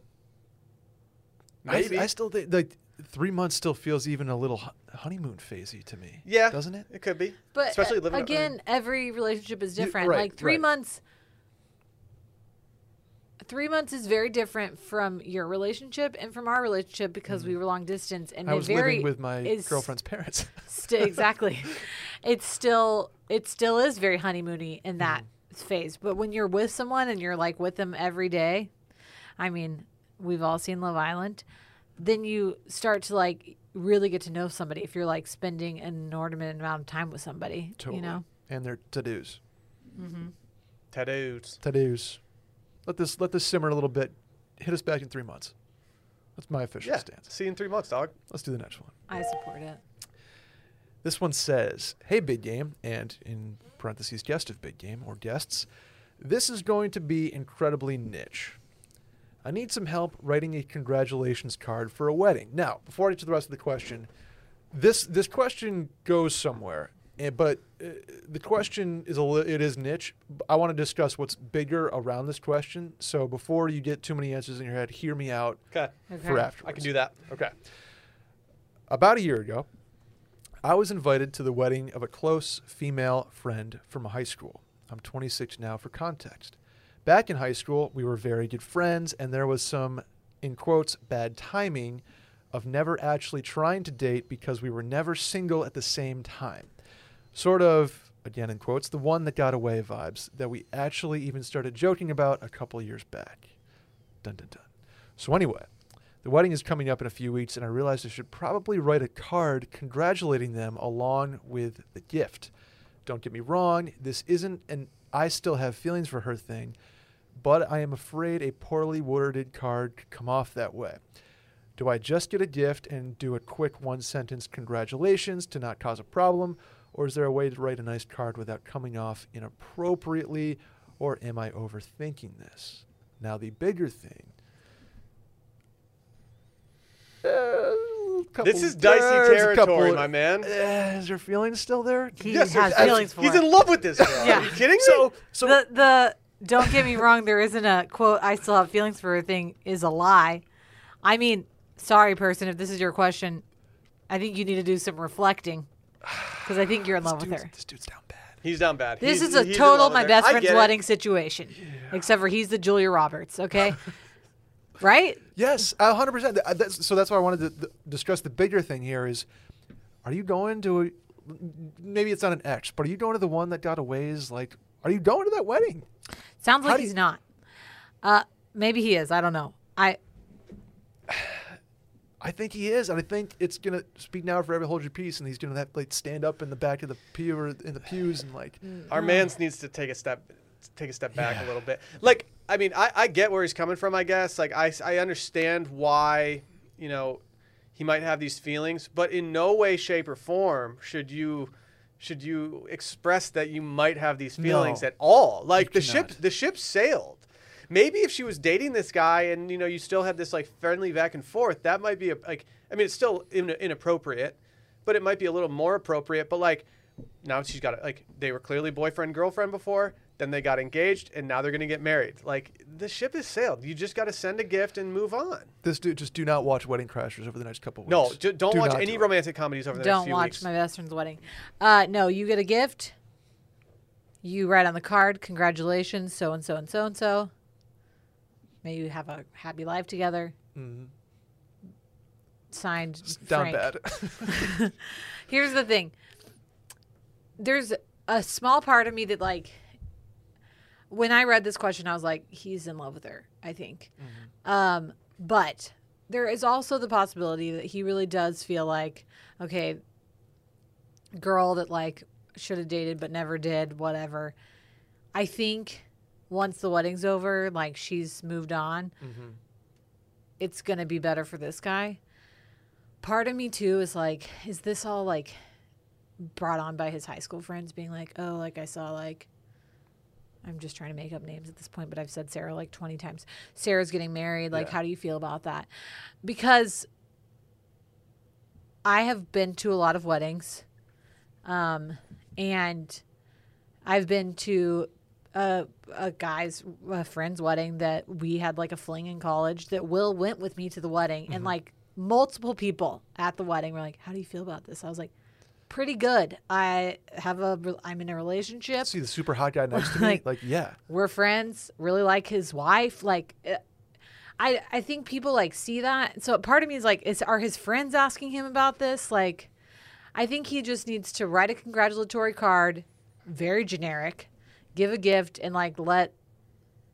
Speaker 2: I,
Speaker 4: Maybe.
Speaker 2: I still think like three months still feels even a little honeymoon phasey to me.
Speaker 4: yeah,
Speaker 2: doesn't it?
Speaker 4: It could be.
Speaker 3: But
Speaker 4: especially
Speaker 3: uh,
Speaker 4: living
Speaker 3: again, every relationship is
Speaker 2: You-
Speaker 3: different.
Speaker 2: right,
Speaker 3: like three
Speaker 2: right.
Speaker 3: months. Three months is very different from your relationship and from our relationship because we were long distance and
Speaker 2: Mm-hmm. I was
Speaker 3: very
Speaker 2: living with my
Speaker 3: is
Speaker 2: girlfriend's parents.
Speaker 3: st- exactly. it's still it still is very honeymoony in that
Speaker 2: Mm-hmm.
Speaker 3: phase. But when you're with someone and you're like with them every day, I mean, we've all seen Love Island. Then you start to like really get to know somebody if you're like spending an inordinate amount of time with somebody.
Speaker 2: totally.
Speaker 3: You know.
Speaker 2: And their to-dos. Mm-hmm.
Speaker 4: tattoos.
Speaker 2: To-dos. Let this let this simmer a little bit. Hit us back in three months. That's my official
Speaker 4: Yeah,
Speaker 2: stance.
Speaker 4: see you in three months, dog.
Speaker 2: Let's do the next one.
Speaker 3: I support it.
Speaker 2: This one says, Hey, Big Game, and in parentheses, guest of Big Game or guests, this is going to be incredibly niche. I need some help writing a congratulations card for a wedding. Now, before I get to the rest of the question, this this question goes somewhere, eh, but uh, the question is a li- it is niche. I want to discuss what's bigger around this question. So before you get too many answers in your head, hear me out
Speaker 4: Okay,
Speaker 2: for afterwards.
Speaker 4: I can do that.
Speaker 2: Okay. About a year ago, I was invited to the wedding of a close female friend from high school. I'm 26 now for context. Back in high school, we were very good friends, and there was some, in quotes, bad timing of never actually trying to date because we were never single at the same time. Sort of, again in quotes, the one that got away vibes that we actually even started joking about a couple years back. Dun dun dun. So, anyway, the wedding is coming up in a few weeks, and I realized I should probably write a card congratulating them along with the gift. Don't get me wrong, this isn't an I still have feelings for her thing, but I am afraid a poorly worded card could come off that way. Do I just get a gift and do a quick one sentence congratulations to not cause a problem, or is there a way to write a nice card without coming off inappropriately, or am I overthinking this? Now, the bigger thing uh,
Speaker 4: This is dicey territory,
Speaker 2: couple-
Speaker 4: my man.
Speaker 2: Uh, is your feelings still there?
Speaker 3: He
Speaker 4: Yes,
Speaker 3: has
Speaker 4: there's-
Speaker 3: feelings for
Speaker 4: He's
Speaker 3: her.
Speaker 4: in love with this girl.
Speaker 3: Yeah.
Speaker 4: Are you kidding me?
Speaker 2: So, so
Speaker 3: the the don't get me wrong, there isn't a quote I still have feelings for her thing is a lie. I mean, sorry person, if this is your question, I think you need to do some reflecting because I think you're in love with her.
Speaker 2: this dude's down bad.
Speaker 4: he's down bad.
Speaker 3: This
Speaker 4: He's-
Speaker 3: is a
Speaker 4: he's in
Speaker 3: total
Speaker 4: love with
Speaker 3: my
Speaker 4: her.
Speaker 3: best
Speaker 4: I
Speaker 3: friend's
Speaker 4: get it.
Speaker 3: wedding situation, except for he's the Julia Roberts. Okay, right?
Speaker 2: Yes, a hundred percent. Th- that's- So that's why I wanted to th- discuss the bigger thing here. Is are you going to? A, maybe it's not an ex, but are you going to the one that got away? Is like, are you going to that wedding?
Speaker 3: Sounds
Speaker 2: How
Speaker 3: like
Speaker 2: do
Speaker 3: he's
Speaker 2: you-
Speaker 3: not. Uh, maybe he is. I don't know. I
Speaker 2: I think he is, and I think it's gonna speak now or forever hold your peace, and he's gonna have to, like stand up in the back of the pew or in the pews and like.
Speaker 4: Our man's needs to take a step take a step back a little bit. Like, I mean, I, I get where he's coming from, I guess. Like I, I understand why you know, he might have these feelings, but in no way, shape, or form should you should you express that you might have these feelings
Speaker 2: No.
Speaker 4: at all. Like the ship, the ship sailed. Maybe if she was dating this guy and you know you still had this like friendly back and forth, that might be a, like I mean it's still in, inappropriate, but it might be a little more appropriate. But like now she's got like they were clearly boyfriend girlfriend before, then they got engaged, and now they're gonna get married. Like the ship has sailed. You just got to send a gift and move on.
Speaker 2: This dude just do not watch Wedding Crashers over the next couple weeks.
Speaker 4: No, j- don't
Speaker 2: Do
Speaker 4: watch any
Speaker 2: do
Speaker 4: romantic comedies over the next
Speaker 3: Don't
Speaker 4: few
Speaker 3: watch
Speaker 4: weeks.
Speaker 3: my best friend's wedding. Uh, no, you get a gift. You write on the card, congratulations, so and so and so and so. May you have a happy life together.
Speaker 2: Mhm.
Speaker 3: Signed,
Speaker 2: down
Speaker 3: Frank.
Speaker 2: bad.
Speaker 3: Here's the thing. There's a small part of me that like when I read this question, I was like, he's in love with her, I think. Um, but there is also the possibility that he really does feel like, okay, girl that like should have dated but never did, whatever. I think once the wedding's over, like she's moved on,
Speaker 2: Mhm.
Speaker 3: it's gonna be better for this guy. Part of me too is like, is this all like brought on by his high school friends being like, oh, like I saw like I'm just trying to make up names at this point, but I've said Sarah like 20 times. Sarah's getting married. Like,
Speaker 2: Yeah.
Speaker 3: how do you feel about that? Because I have been to a lot of weddings, um, and I've been to a, a guy's a friend's wedding that we had like a fling in college that Will went with me to the wedding, and like multiple people at the wedding were like, "How do you feel about this?" I was like, "Pretty good. I have a I'm in a relationship.
Speaker 2: See the super hot guy next to me?
Speaker 3: Like-
Speaker 2: Like, yeah.
Speaker 3: We're friends. Really like his wife. Like." uh, I, I think people like see that. So part of me is like, is are his friends asking him about this? Like, I think he just needs to write a congratulatory card, very generic, give a gift, and like let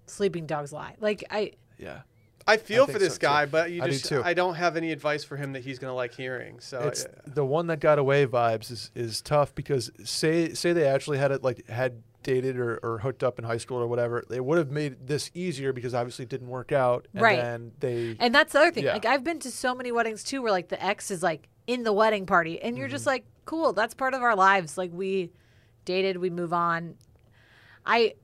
Speaker 3: sleeping dogs lie. Like I,
Speaker 2: Yeah.
Speaker 4: I feel
Speaker 2: think
Speaker 4: for this
Speaker 2: so, too.
Speaker 4: guy, but you
Speaker 2: I do
Speaker 4: just
Speaker 2: too.
Speaker 4: I don't have any advice for him that he's gonna like hearing. So
Speaker 2: it's
Speaker 4: uh,
Speaker 2: the one that got away vibes is, is tough because say say they actually had it like had dated or, or hooked up in high school or whatever, they would have made this easier because obviously it didn't work out. And
Speaker 3: Right.
Speaker 2: And they
Speaker 3: and that's the other thing.
Speaker 2: Yeah.
Speaker 3: Like I've been to so many weddings too, where like the ex is like in the wedding party, and you're just
Speaker 2: Mm-hmm.
Speaker 3: like, cool, that's part of our lives. Like we dated, we move on. I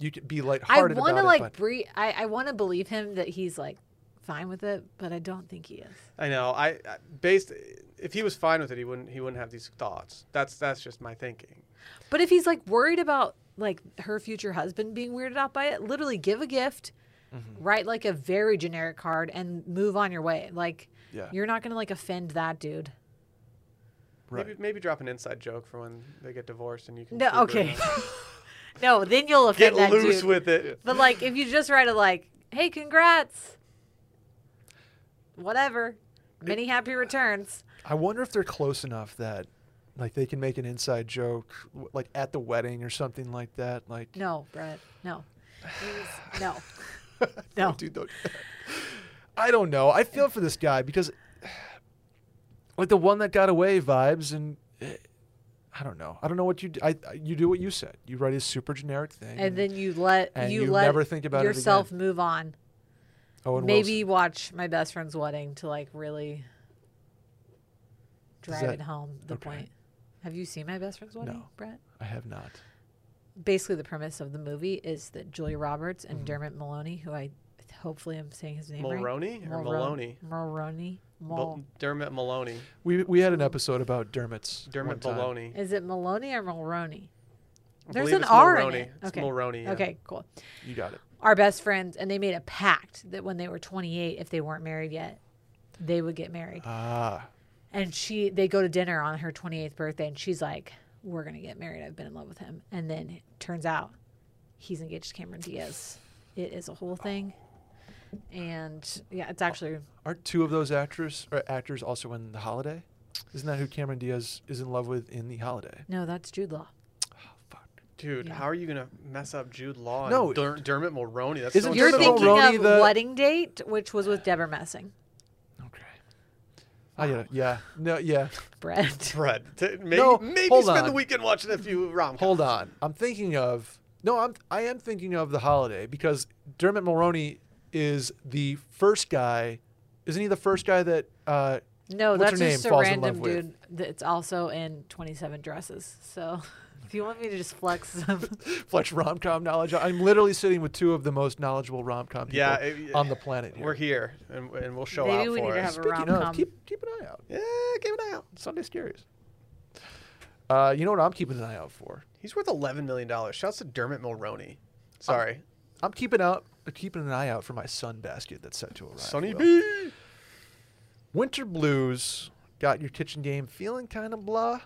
Speaker 2: you could be
Speaker 3: I
Speaker 2: lighthearted
Speaker 3: want to like
Speaker 2: it. But
Speaker 3: bre- I I want to believe him that he's like fine with it, but I don't think he is.
Speaker 4: I know. I, I based if he was fine with it, he wouldn't he wouldn't have these thoughts. That's that's just my thinking.
Speaker 3: But if he's like worried about like her future husband being weirded out by it, literally give a gift,
Speaker 2: Mm-hmm.
Speaker 3: write like a very generic card, and move on your way. Like
Speaker 2: yeah.
Speaker 3: you're not gonna like offend that dude.
Speaker 2: Right.
Speaker 4: Maybe maybe drop an inside joke for when they get divorced and you can
Speaker 3: No, okay.
Speaker 4: around.
Speaker 3: no, then you'll
Speaker 4: get
Speaker 3: offend that
Speaker 4: loose
Speaker 3: dude.
Speaker 4: with it.
Speaker 3: But like, if you just write a like, "Hey, congrats," whatever, many happy returns.
Speaker 2: I wonder if they're close enough that like they can make an inside joke like at the wedding or something like that. Like
Speaker 3: No, Brett, no, Please, no, no.
Speaker 2: Dude, don't. I don't know. I feel for this guy because, like the one that got away vibes, and eh, I don't know. I don't know what you. d- I I- you do what you said. You write a super generic thing,
Speaker 3: And then you let
Speaker 2: And
Speaker 3: you,
Speaker 2: you
Speaker 3: let
Speaker 2: never think about
Speaker 3: yourself
Speaker 2: again.
Speaker 3: move on.
Speaker 2: Owen
Speaker 3: Maybe
Speaker 2: Wilson.
Speaker 3: watch my best friend's wedding to like really drive
Speaker 2: that-
Speaker 3: it home. The
Speaker 2: okay.
Speaker 3: point. Have you seen my best friend's wedding,
Speaker 2: No.
Speaker 3: Brett?
Speaker 2: I have not.
Speaker 3: Basically, the premise of the movie is that Julia Roberts
Speaker 2: Mm-hmm.
Speaker 3: and Dermot Maloney, who I hopefully I'm saying his name right,
Speaker 4: Mulroney or
Speaker 3: Mulro-
Speaker 4: Maloney?
Speaker 3: Mulroney.
Speaker 4: Bel-
Speaker 3: Mul-
Speaker 4: Dermot Maloney.
Speaker 2: We we had an episode about Dermot's.
Speaker 4: Dermot. Maloney.
Speaker 3: Is it Maloney or Mulroney? There's an
Speaker 4: it's
Speaker 3: R in
Speaker 4: Mulroney.
Speaker 3: it.
Speaker 4: It's
Speaker 3: Okay.
Speaker 4: Mulroney. yeah.
Speaker 3: Okay, cool.
Speaker 2: You got it.
Speaker 3: Our best friends, and they made a pact that when they were 28, if they weren't married yet, they would get married.
Speaker 2: Ah,
Speaker 3: And she, they go to dinner on her 28th birthday, and she's like, "We're gonna get married. I've been in love with him." And then it turns out he's engaged to Cameron Diaz. It is a whole thing, and yeah, it's actually
Speaker 2: aren't two of those actors or actors also in The Holiday? Isn't that who Cameron Diaz is in love with in The Holiday?
Speaker 3: no, that's Jude Law.
Speaker 2: Oh, fuck.
Speaker 4: Dude,
Speaker 3: Yeah.
Speaker 4: how are you gonna mess up Jude Law and
Speaker 2: No.
Speaker 4: Der- Dermot Mulroney? That's
Speaker 2: Isn't
Speaker 4: so
Speaker 3: You're
Speaker 2: Dermot
Speaker 3: thinking
Speaker 2: Mulroney
Speaker 3: of
Speaker 2: the-
Speaker 3: Wedding Date, which was with Debra Messing.
Speaker 2: Okay. I get it. Yeah. No. Yeah.
Speaker 3: Brett.
Speaker 4: Brett. T- maybe
Speaker 2: No,
Speaker 4: maybe
Speaker 2: hold
Speaker 4: spend the
Speaker 2: on.
Speaker 4: weekend watching a few rom
Speaker 2: Hold on. I'm thinking of no. I'm I am thinking of the holiday because Dermot Mulroney is the first guy. Isn't he the first guy that uh,
Speaker 3: No,
Speaker 2: What's
Speaker 3: that's
Speaker 2: her
Speaker 3: just a random dude that's also in 27 dresses. So if you want me to just flex some,
Speaker 2: flex rom com knowledge? I'm literally sitting with two of the most knowledgeable rom com people
Speaker 4: Yeah, it-
Speaker 2: on the planet. Here.
Speaker 4: We're here, and, and we'll show
Speaker 3: maybe
Speaker 4: out
Speaker 3: we
Speaker 4: for
Speaker 3: need to
Speaker 4: it.
Speaker 3: have a rom
Speaker 2: of,
Speaker 3: com.
Speaker 2: keep keep an eye out.
Speaker 4: Yeah, keep an eye out.
Speaker 2: Sunday Scaries. Uh, you know what I'm keeping an eye out for?
Speaker 4: He's worth eleven million dollars. Shouts to Dermot Mulroney. Sorry,
Speaker 2: I'm keeping out keeping an eye out for my sun basket that's set to arrive.
Speaker 4: Sonny
Speaker 2: Will.
Speaker 4: B.
Speaker 2: Winter blues got your kitchen game feeling kind of blah.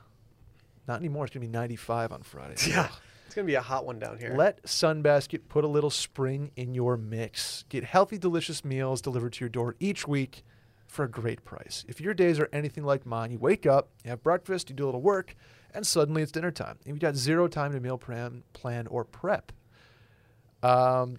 Speaker 2: Not anymore. It's gonna be 95 on Friday.
Speaker 4: Yeah, it's gonna be a hot one down here.
Speaker 2: Let Sunbasket put a little spring in your mix. Get healthy, delicious meals delivered to your door each week for a great price. If your days are anything like mine, you wake up, you have breakfast, you do a little work, and suddenly it's dinner time. And you've got zero time to meal plan, plan or prep. Um,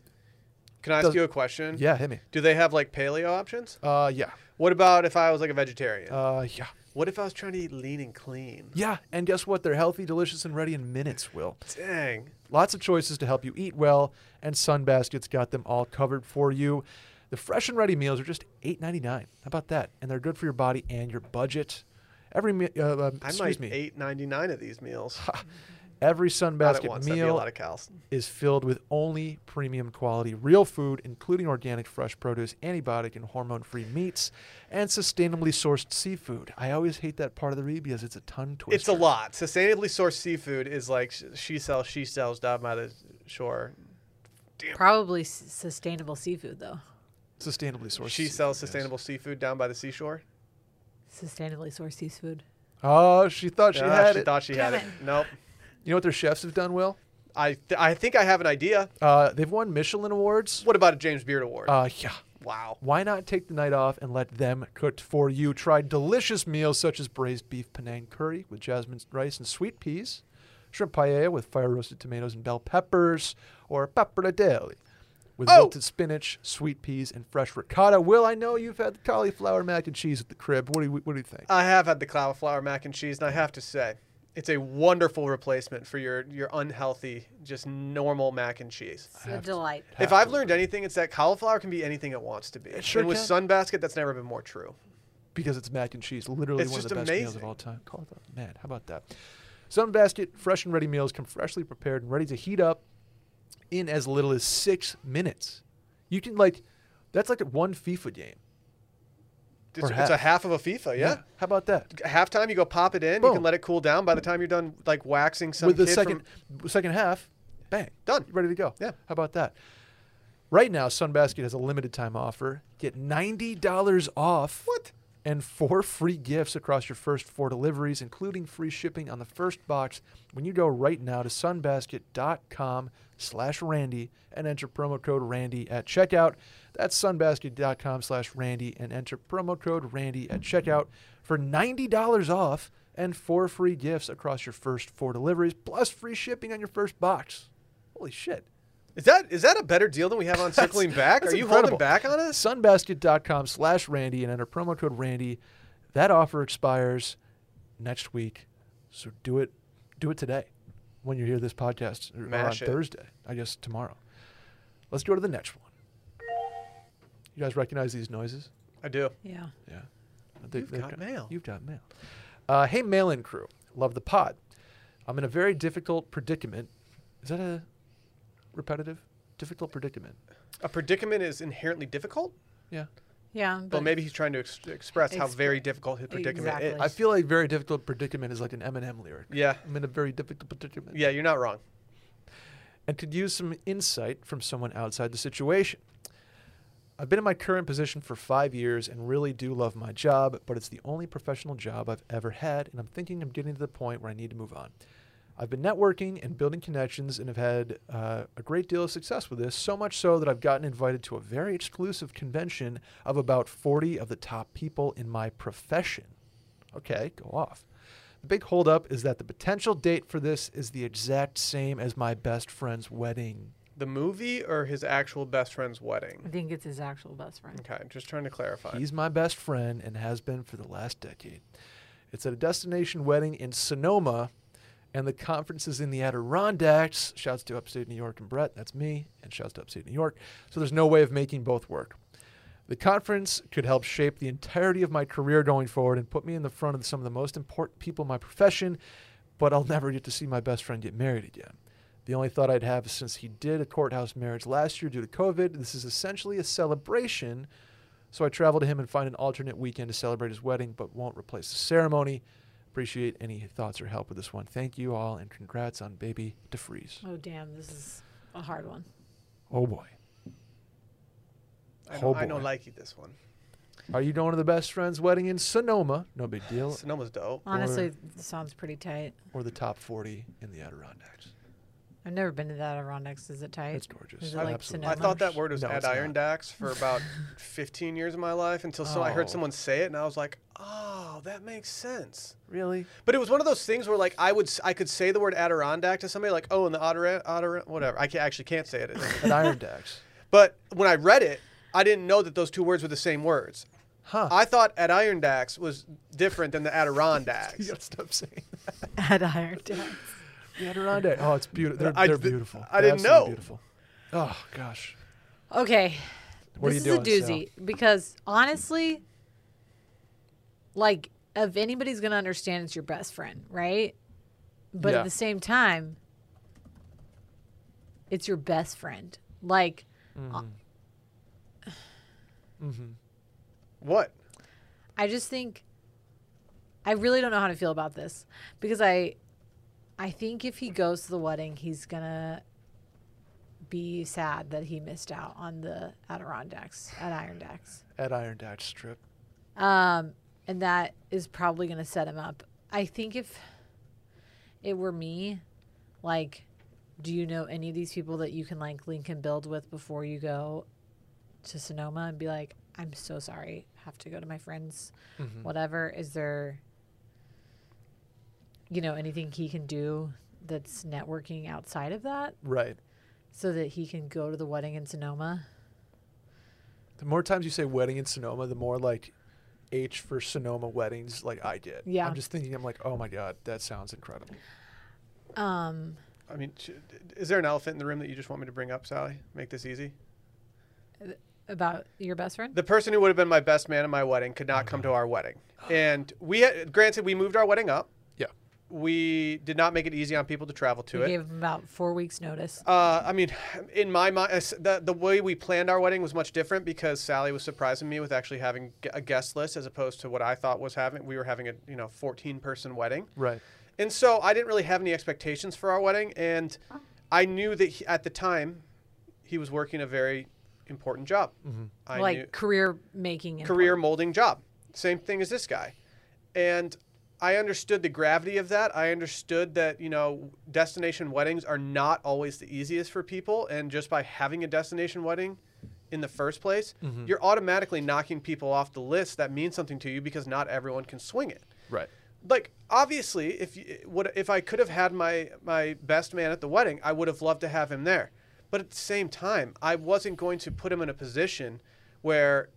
Speaker 4: Can I ask
Speaker 2: Does-
Speaker 4: you a question?
Speaker 2: yeah, hit me.
Speaker 4: Do they have like paleo options?
Speaker 2: Uh, yeah.
Speaker 4: What about if I was like a vegetarian?
Speaker 2: Uh, yeah.
Speaker 4: what if I was trying to eat lean and clean?
Speaker 2: Yeah, and guess what? They're healthy, delicious, and ready in minutes, Will.
Speaker 4: Dang.
Speaker 2: Lots of choices to help you eat well, and Sunbasket's got them all covered for you. The fresh and ready meals are just $8.99. How about that? And they're good for your body and your budget. Every me- uh, uh,
Speaker 4: I
Speaker 2: excuse
Speaker 4: might
Speaker 2: me.
Speaker 4: eight ninety nine of these meals.
Speaker 2: Every
Speaker 4: Not at
Speaker 2: Sunbasket
Speaker 4: once. That'd a
Speaker 2: meal
Speaker 4: lot of cows.
Speaker 2: is filled with only premium quality real food, including organic fresh produce, antibiotic and hormone free meats, and sustainably sourced seafood. I always hate that part of the read because it's a tongue twister.
Speaker 4: It's a lot. Sustainably sourced seafood is like she sells, she sells down by the shore. Damn.
Speaker 3: Probably s- sustainable seafood, though.
Speaker 2: Sustainably sourced.
Speaker 4: She
Speaker 2: seafood,
Speaker 4: sells
Speaker 2: yes.
Speaker 4: sustainable seafood down by the seashore.
Speaker 3: Sustainably sourced seafood.
Speaker 2: Oh, she thought she
Speaker 4: Ah,
Speaker 2: had
Speaker 4: she
Speaker 2: it.
Speaker 4: thought she had it.
Speaker 3: it.
Speaker 4: Nope.
Speaker 2: You know what their chefs have done, Will?
Speaker 4: I th- I think I have an idea.
Speaker 2: Uh, they've won Michelin awards.
Speaker 4: What about a James Beard Award?
Speaker 2: Uh, yeah.
Speaker 4: wow.
Speaker 2: Why not take the night off and let them cook for you? Try delicious meals such as braised beef Penang curry with jasmine rice and sweet peas, shrimp paella with fire roasted tomatoes and bell peppers, or pappardelle with
Speaker 4: Oh!
Speaker 2: wilted spinach, sweet peas, and fresh ricotta. Will, I know you've had the cauliflower mac and cheese at the crib. What do you, what do you think?
Speaker 4: I have had the cauliflower mac and cheese, and I have to say, it's a wonderful replacement for your your unhealthy, just normal mac and cheese.
Speaker 3: It's a delight.
Speaker 4: If I've learned anything, it's that cauliflower can be anything it wants to be.
Speaker 2: It sure
Speaker 4: and with
Speaker 2: can.
Speaker 4: Sunbasket, that's never been more true.
Speaker 2: because it's mac and cheese, literally
Speaker 4: It's
Speaker 2: one of the best meals of all time. Cauliflower, man, how about that? Sunbasket fresh and ready meals come freshly prepared and ready to heat up in as little as six minutes. You can like, that's like a one FIFA game.
Speaker 4: It's, it's a
Speaker 2: half.
Speaker 4: of a FIFA, yeah.
Speaker 2: How about that?
Speaker 4: Halftime, you go pop it in. You can let it cool down. By the time you're done, like waxing some
Speaker 2: With the second
Speaker 4: from-
Speaker 2: second half, bang,
Speaker 4: Done.
Speaker 2: You're ready to go.
Speaker 4: Yeah.
Speaker 2: How about that? Right now, Sunbasket has a limited time offer. Get ninety dollars off.
Speaker 4: What?
Speaker 2: And four free gifts across your first four deliveries, including free shipping on the first box when you go right now to sunbasket.com slash Randy and enter promo code Randy at checkout. That's sunbasket.com slash Randy and enter promo code Randy at checkout for $90 off and four free gifts across your first four deliveries, plus free shipping on your first box. Holy shit.
Speaker 4: Is that is that a better deal than we have on circling back? Are you
Speaker 2: incredible.
Speaker 4: holding back on us?
Speaker 2: sunbasket.com slash randy and enter promo code randy that offer expires next week so do it do it today when you hear this podcast or- or on
Speaker 4: it.
Speaker 2: thursday i guess tomorrow let's go to the next one you guys recognize these noises
Speaker 4: I do.
Speaker 3: Yeah.
Speaker 2: yeah They-
Speaker 4: You've
Speaker 2: they've
Speaker 4: got mail.
Speaker 2: you've got mail uh, hey mail-in crew love the pod i'm in a very difficult predicament is that a repetitive difficult predicament
Speaker 4: A predicament is inherently difficult,
Speaker 2: yeah
Speaker 3: Yeah.
Speaker 4: but
Speaker 3: But
Speaker 4: maybe he's trying to ex- express how very difficult his predicament
Speaker 3: Exactly.
Speaker 4: is.
Speaker 2: I feel like very difficult predicament is like an Eminem lyric.
Speaker 4: yeah,
Speaker 2: I'm in a very difficult predicament.
Speaker 4: yeah, you're not wrong.
Speaker 2: And could use some insight from someone outside the situation. I've been in my current position for five years and really do love my job, but it's the only professional job I've ever had, and I'm thinking I'm getting to the point where I need to move on. I've been networking and building connections and have had uh, a great deal of success with this, so much so that I've gotten invited to a very exclusive convention of about 40 of the top people in my profession. Okay, go off. The big holdup is that the potential date for this is the exact same as my best friend's wedding.
Speaker 4: The movie or his actual best friend's wedding?
Speaker 3: I
Speaker 4: wedding?
Speaker 3: think it's his actual best friend.
Speaker 4: Okay, just trying to clarify.
Speaker 2: He's my best friend and has been for the last decade. It's at a destination wedding in Sonoma, and the conferences in the Adirondacks. Shouts to upstate New York and Brett, that's me, and shouts to upstate New York. So there's no way of making both work. The conference could help shape the entirety of my career going forward and put me in the front of some of the most important people in my profession, but I'll never get to see my best friend get married again. The only thought I'd have is since he did a courthouse marriage last year due to COVID, this is essentially a celebration. So I travel to him and find an alternate weekend to celebrate his wedding, but won't replace the ceremony. Appreciate any thoughts or help with this one. Thank you all, and congrats on baby deFries.
Speaker 3: Oh damn, this is a hard one.
Speaker 2: Oh boy.
Speaker 4: I
Speaker 2: Oh,
Speaker 4: know, I know
Speaker 2: boy.
Speaker 4: like this one.
Speaker 2: Are you going to the best friend's wedding in Sonoma? No big deal.
Speaker 4: Sonoma's dope.
Speaker 3: Honestly, it sounds pretty tight.
Speaker 2: Or the top 40 in the Adirondacks.
Speaker 3: I've never been to the Adirondacks. Is it tight?
Speaker 2: It's gorgeous.
Speaker 3: Is it like
Speaker 2: Absolutely.
Speaker 4: I thought that word was
Speaker 2: No,
Speaker 4: at
Speaker 2: it's not.
Speaker 4: Adirondacks for about 15 years of my life until so I heard
Speaker 2: Oh.
Speaker 4: someone say it and I was like, oh, that makes sense.
Speaker 2: Really?
Speaker 4: But it was one of those things where like I would s- I could say the word Adirondack to somebody like oh in the Adiron Adiron whatever I can, actually can't say it.
Speaker 2: At Irondacks.
Speaker 4: but when I read it, I didn't know that those two words were the same words.
Speaker 2: Huh.
Speaker 4: I thought at Irondacks was different than the
Speaker 2: you
Speaker 4: Adirondacks.
Speaker 2: gotta stop saying
Speaker 3: At Ironton.
Speaker 2: The Adirondack. Oh, it's beautiful. They're,
Speaker 4: I
Speaker 2: they're
Speaker 4: d-
Speaker 2: beautiful.
Speaker 4: I
Speaker 2: They're
Speaker 4: didn't
Speaker 2: absolutely
Speaker 4: know.
Speaker 2: Beautiful. Oh gosh.
Speaker 3: Okay.
Speaker 2: What
Speaker 3: this
Speaker 2: are you
Speaker 3: is
Speaker 2: doing,
Speaker 3: a doozy because honestly, like, if anybody's gonna understand, it's your best friend, right? But
Speaker 2: Yeah.
Speaker 3: at the same time, it's your best friend. Like,
Speaker 2: Mm-hmm.
Speaker 4: What?
Speaker 3: I just think I really don't know how to feel about this because I I think if he goes to the wedding, he's gonna be sad that he missed out on the Adirondacks at Irondacks.
Speaker 2: At Irondack Strip.
Speaker 3: Um, and that is probably going to set him up. I think if it were me, like, do you know any of these people that you can like link and build with before you go to Sonoma and be like, I'm so sorry, have to go to my friends,
Speaker 2: Mhm.
Speaker 3: whatever. Is there, you know, anything he can do that's networking outside of that
Speaker 2: Right.
Speaker 3: so that he can go to the wedding in Sonoma?
Speaker 2: The more times you say wedding in Sonoma, the more like H for Sonoma weddings like I get.
Speaker 3: Yeah.
Speaker 2: I'm just thinking, I'm like, oh my God, that sounds incredible.
Speaker 3: Um,
Speaker 4: I mean, sh- is there an elephant in the room that you just want me to bring up, Sally? Make this easy.
Speaker 3: about your best friend?
Speaker 4: The person who would have been my best man at my wedding could not come to our wedding, and we had, granted we moved our wedding up.
Speaker 2: Yeah.
Speaker 4: We did not make it easy on people to travel to
Speaker 3: We
Speaker 4: it.
Speaker 3: gave him about four weeks' notice.
Speaker 4: Uh, I mean, in my mind, uh, the, the way we planned our wedding was much different because Sally was surprising me with actually having a guest list as opposed to what I thought was having. We were having a you know 14 person wedding,
Speaker 2: Right.
Speaker 4: and so I didn't really have any expectations for our wedding, and I knew that he, at the time he was working a very important job.
Speaker 2: Mhm.
Speaker 4: I
Speaker 3: like
Speaker 4: knew,
Speaker 3: career making. and
Speaker 4: career molding job. Same thing as this guy. And I understood the gravity of that. I understood that, you know, destination weddings are not always the easiest for people. And just by having a destination wedding in the first place,
Speaker 2: Mhm.
Speaker 4: you're automatically knocking people off the list that mean something to you because not everyone can swing it.
Speaker 2: Right.
Speaker 4: Like obviously, if you, what if I could have had my my best man at the wedding, I would have loved to have him there. But at the same time, I wasn't going to put him in a position where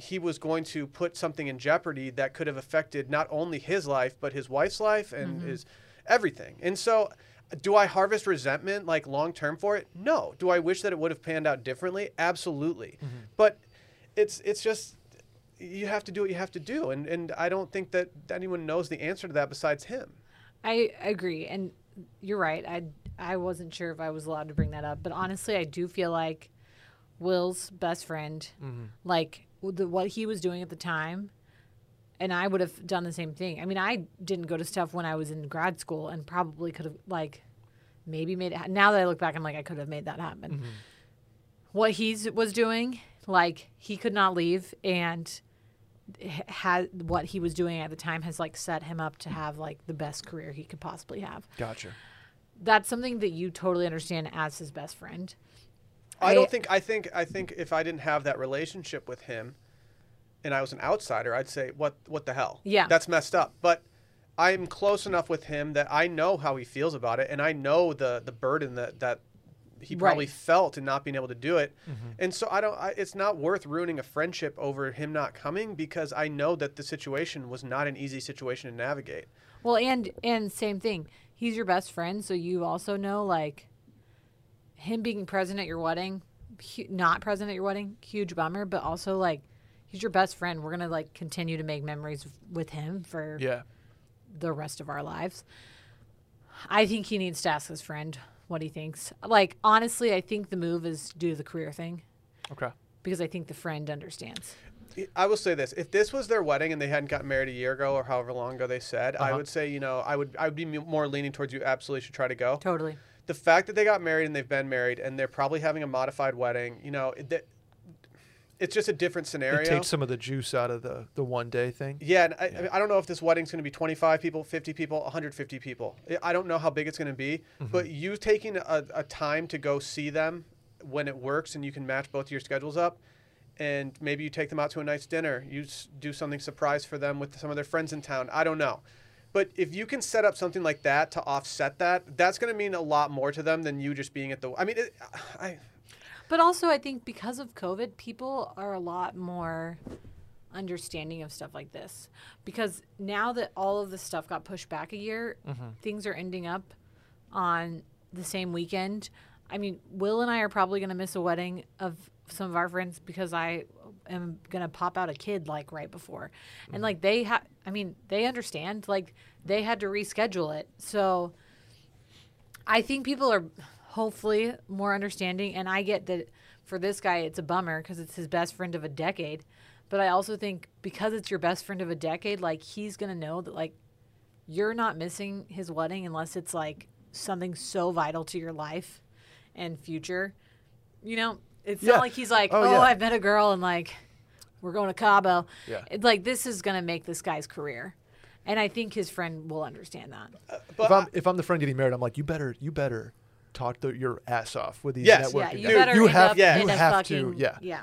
Speaker 4: he was going to put something in jeopardy that could have affected not only his life but his wife's life and his everything. And so do I harvest resentment like long term for it? No. Do I wish that it would have panned out differently? Absolutely. But it's it's just you have to do what you have to do and and I don't think that anyone knows the answer to that besides him.
Speaker 3: I agree, and you're right. I I wasn't sure if I was allowed to bring that up, but honestly, I do feel like Will's best friend,
Speaker 2: Mm-hmm.
Speaker 3: like the, what he was doing at the time, and I would have done the same thing. I mean, I didn't go to stuff when I was in grad school, and probably could have like maybe made it. ha- Now that I look back, I'm like I could have made that happen. Mm-hmm. What he was doing, like he could not leave, and had what he was doing at the time has like set him up to have like the best career he could possibly have.
Speaker 2: Gotcha.
Speaker 3: That's something that you totally understand as his best friend.
Speaker 4: I
Speaker 3: I-
Speaker 4: don't think I think I think if I didn't have that relationship with him and I was an outsider, I'd say what what the hell?
Speaker 3: Yeah.
Speaker 4: That's messed up. But I'm close enough with him that I know how he feels about it and I know the the burden that that he probably
Speaker 3: Right.
Speaker 4: felt in not being able to do it. Mm-hmm. And so I don't I, it's not worth ruining a friendship over him not coming because I know that the situation was not an easy situation to navigate.
Speaker 3: Well, and and same thing. He's your best friend, so you also know like him being present at your wedding hu- not present at your wedding, huge bummer. But also like, he's your best friend. We're gonna like continue to make memories with him for
Speaker 2: Yeah.
Speaker 3: the rest of our lives. I think he needs to ask his friend what he thinks. Like honestly, I think the move is do the career thing
Speaker 2: Okay.
Speaker 3: because I think the friend understands.
Speaker 4: I will say this: if this was their wedding and they hadn't gotten married a year ago or however long ago they said, I
Speaker 2: Uh-huh.
Speaker 4: would say, you know, I would I would be more leaning towards you absolutely should try to go.
Speaker 3: Totally.
Speaker 4: The fact that they got married and they've been married and they're probably having a modified wedding, you know, it, it's just a different scenario.
Speaker 2: It takes some of the juice out of the the one day thing.
Speaker 4: Yeah, and I,
Speaker 2: Yeah.
Speaker 4: I don't know if this wedding's going to be 25 people, 50 people, 150 people. I- I don't know how big it's going to be,
Speaker 2: Mm-hmm.
Speaker 4: but you taking a, a time to go see them when it works and you can match both your schedules up, and maybe you take them out to a nice dinner. You do something surprise for them with some of their friends in town. I don't know. But if you can set up something like that to offset that, that's going to mean a lot more to them than you just being at the. I mean, it, I
Speaker 3: But also, I think because of COVID, people are a lot more understanding of stuff like this. Because now that all of this stuff got pushed back a year, mm-hmm. things are ending up on the same weekend. I mean, Will and I are probably going to miss a wedding of some of our friends because I am going to pop out a kid like right before. And mm-hmm. like they have, I mean, they understand. Like they had to reschedule it. So I think people are hopefully more understanding. And I get that for this guy, it's a bummer because it's his best friend of a decade. But I also think because it's your best friend of a decade, like he's going to know that, like, you're not missing his wedding unless it's like something so vital to your life and future. You know, it's
Speaker 2: Yeah.
Speaker 3: not like he's like,
Speaker 2: Oh,
Speaker 3: oh,
Speaker 2: yeah.
Speaker 3: I've met a girl and like, we're going to Cabo.
Speaker 2: Yeah.
Speaker 3: It's like, this is going to make this guy's career. And I think his friend will understand that.
Speaker 4: Uh, but
Speaker 2: if I'm if I'm the friend getting married, I'm like, you better you better talk the, your ass off with these
Speaker 4: Yes.
Speaker 2: networking
Speaker 3: Yeah, you
Speaker 4: Dude,
Speaker 3: better
Speaker 2: you have
Speaker 3: up
Speaker 4: yeah.
Speaker 2: you
Speaker 3: a
Speaker 2: have to yeah
Speaker 3: yeah.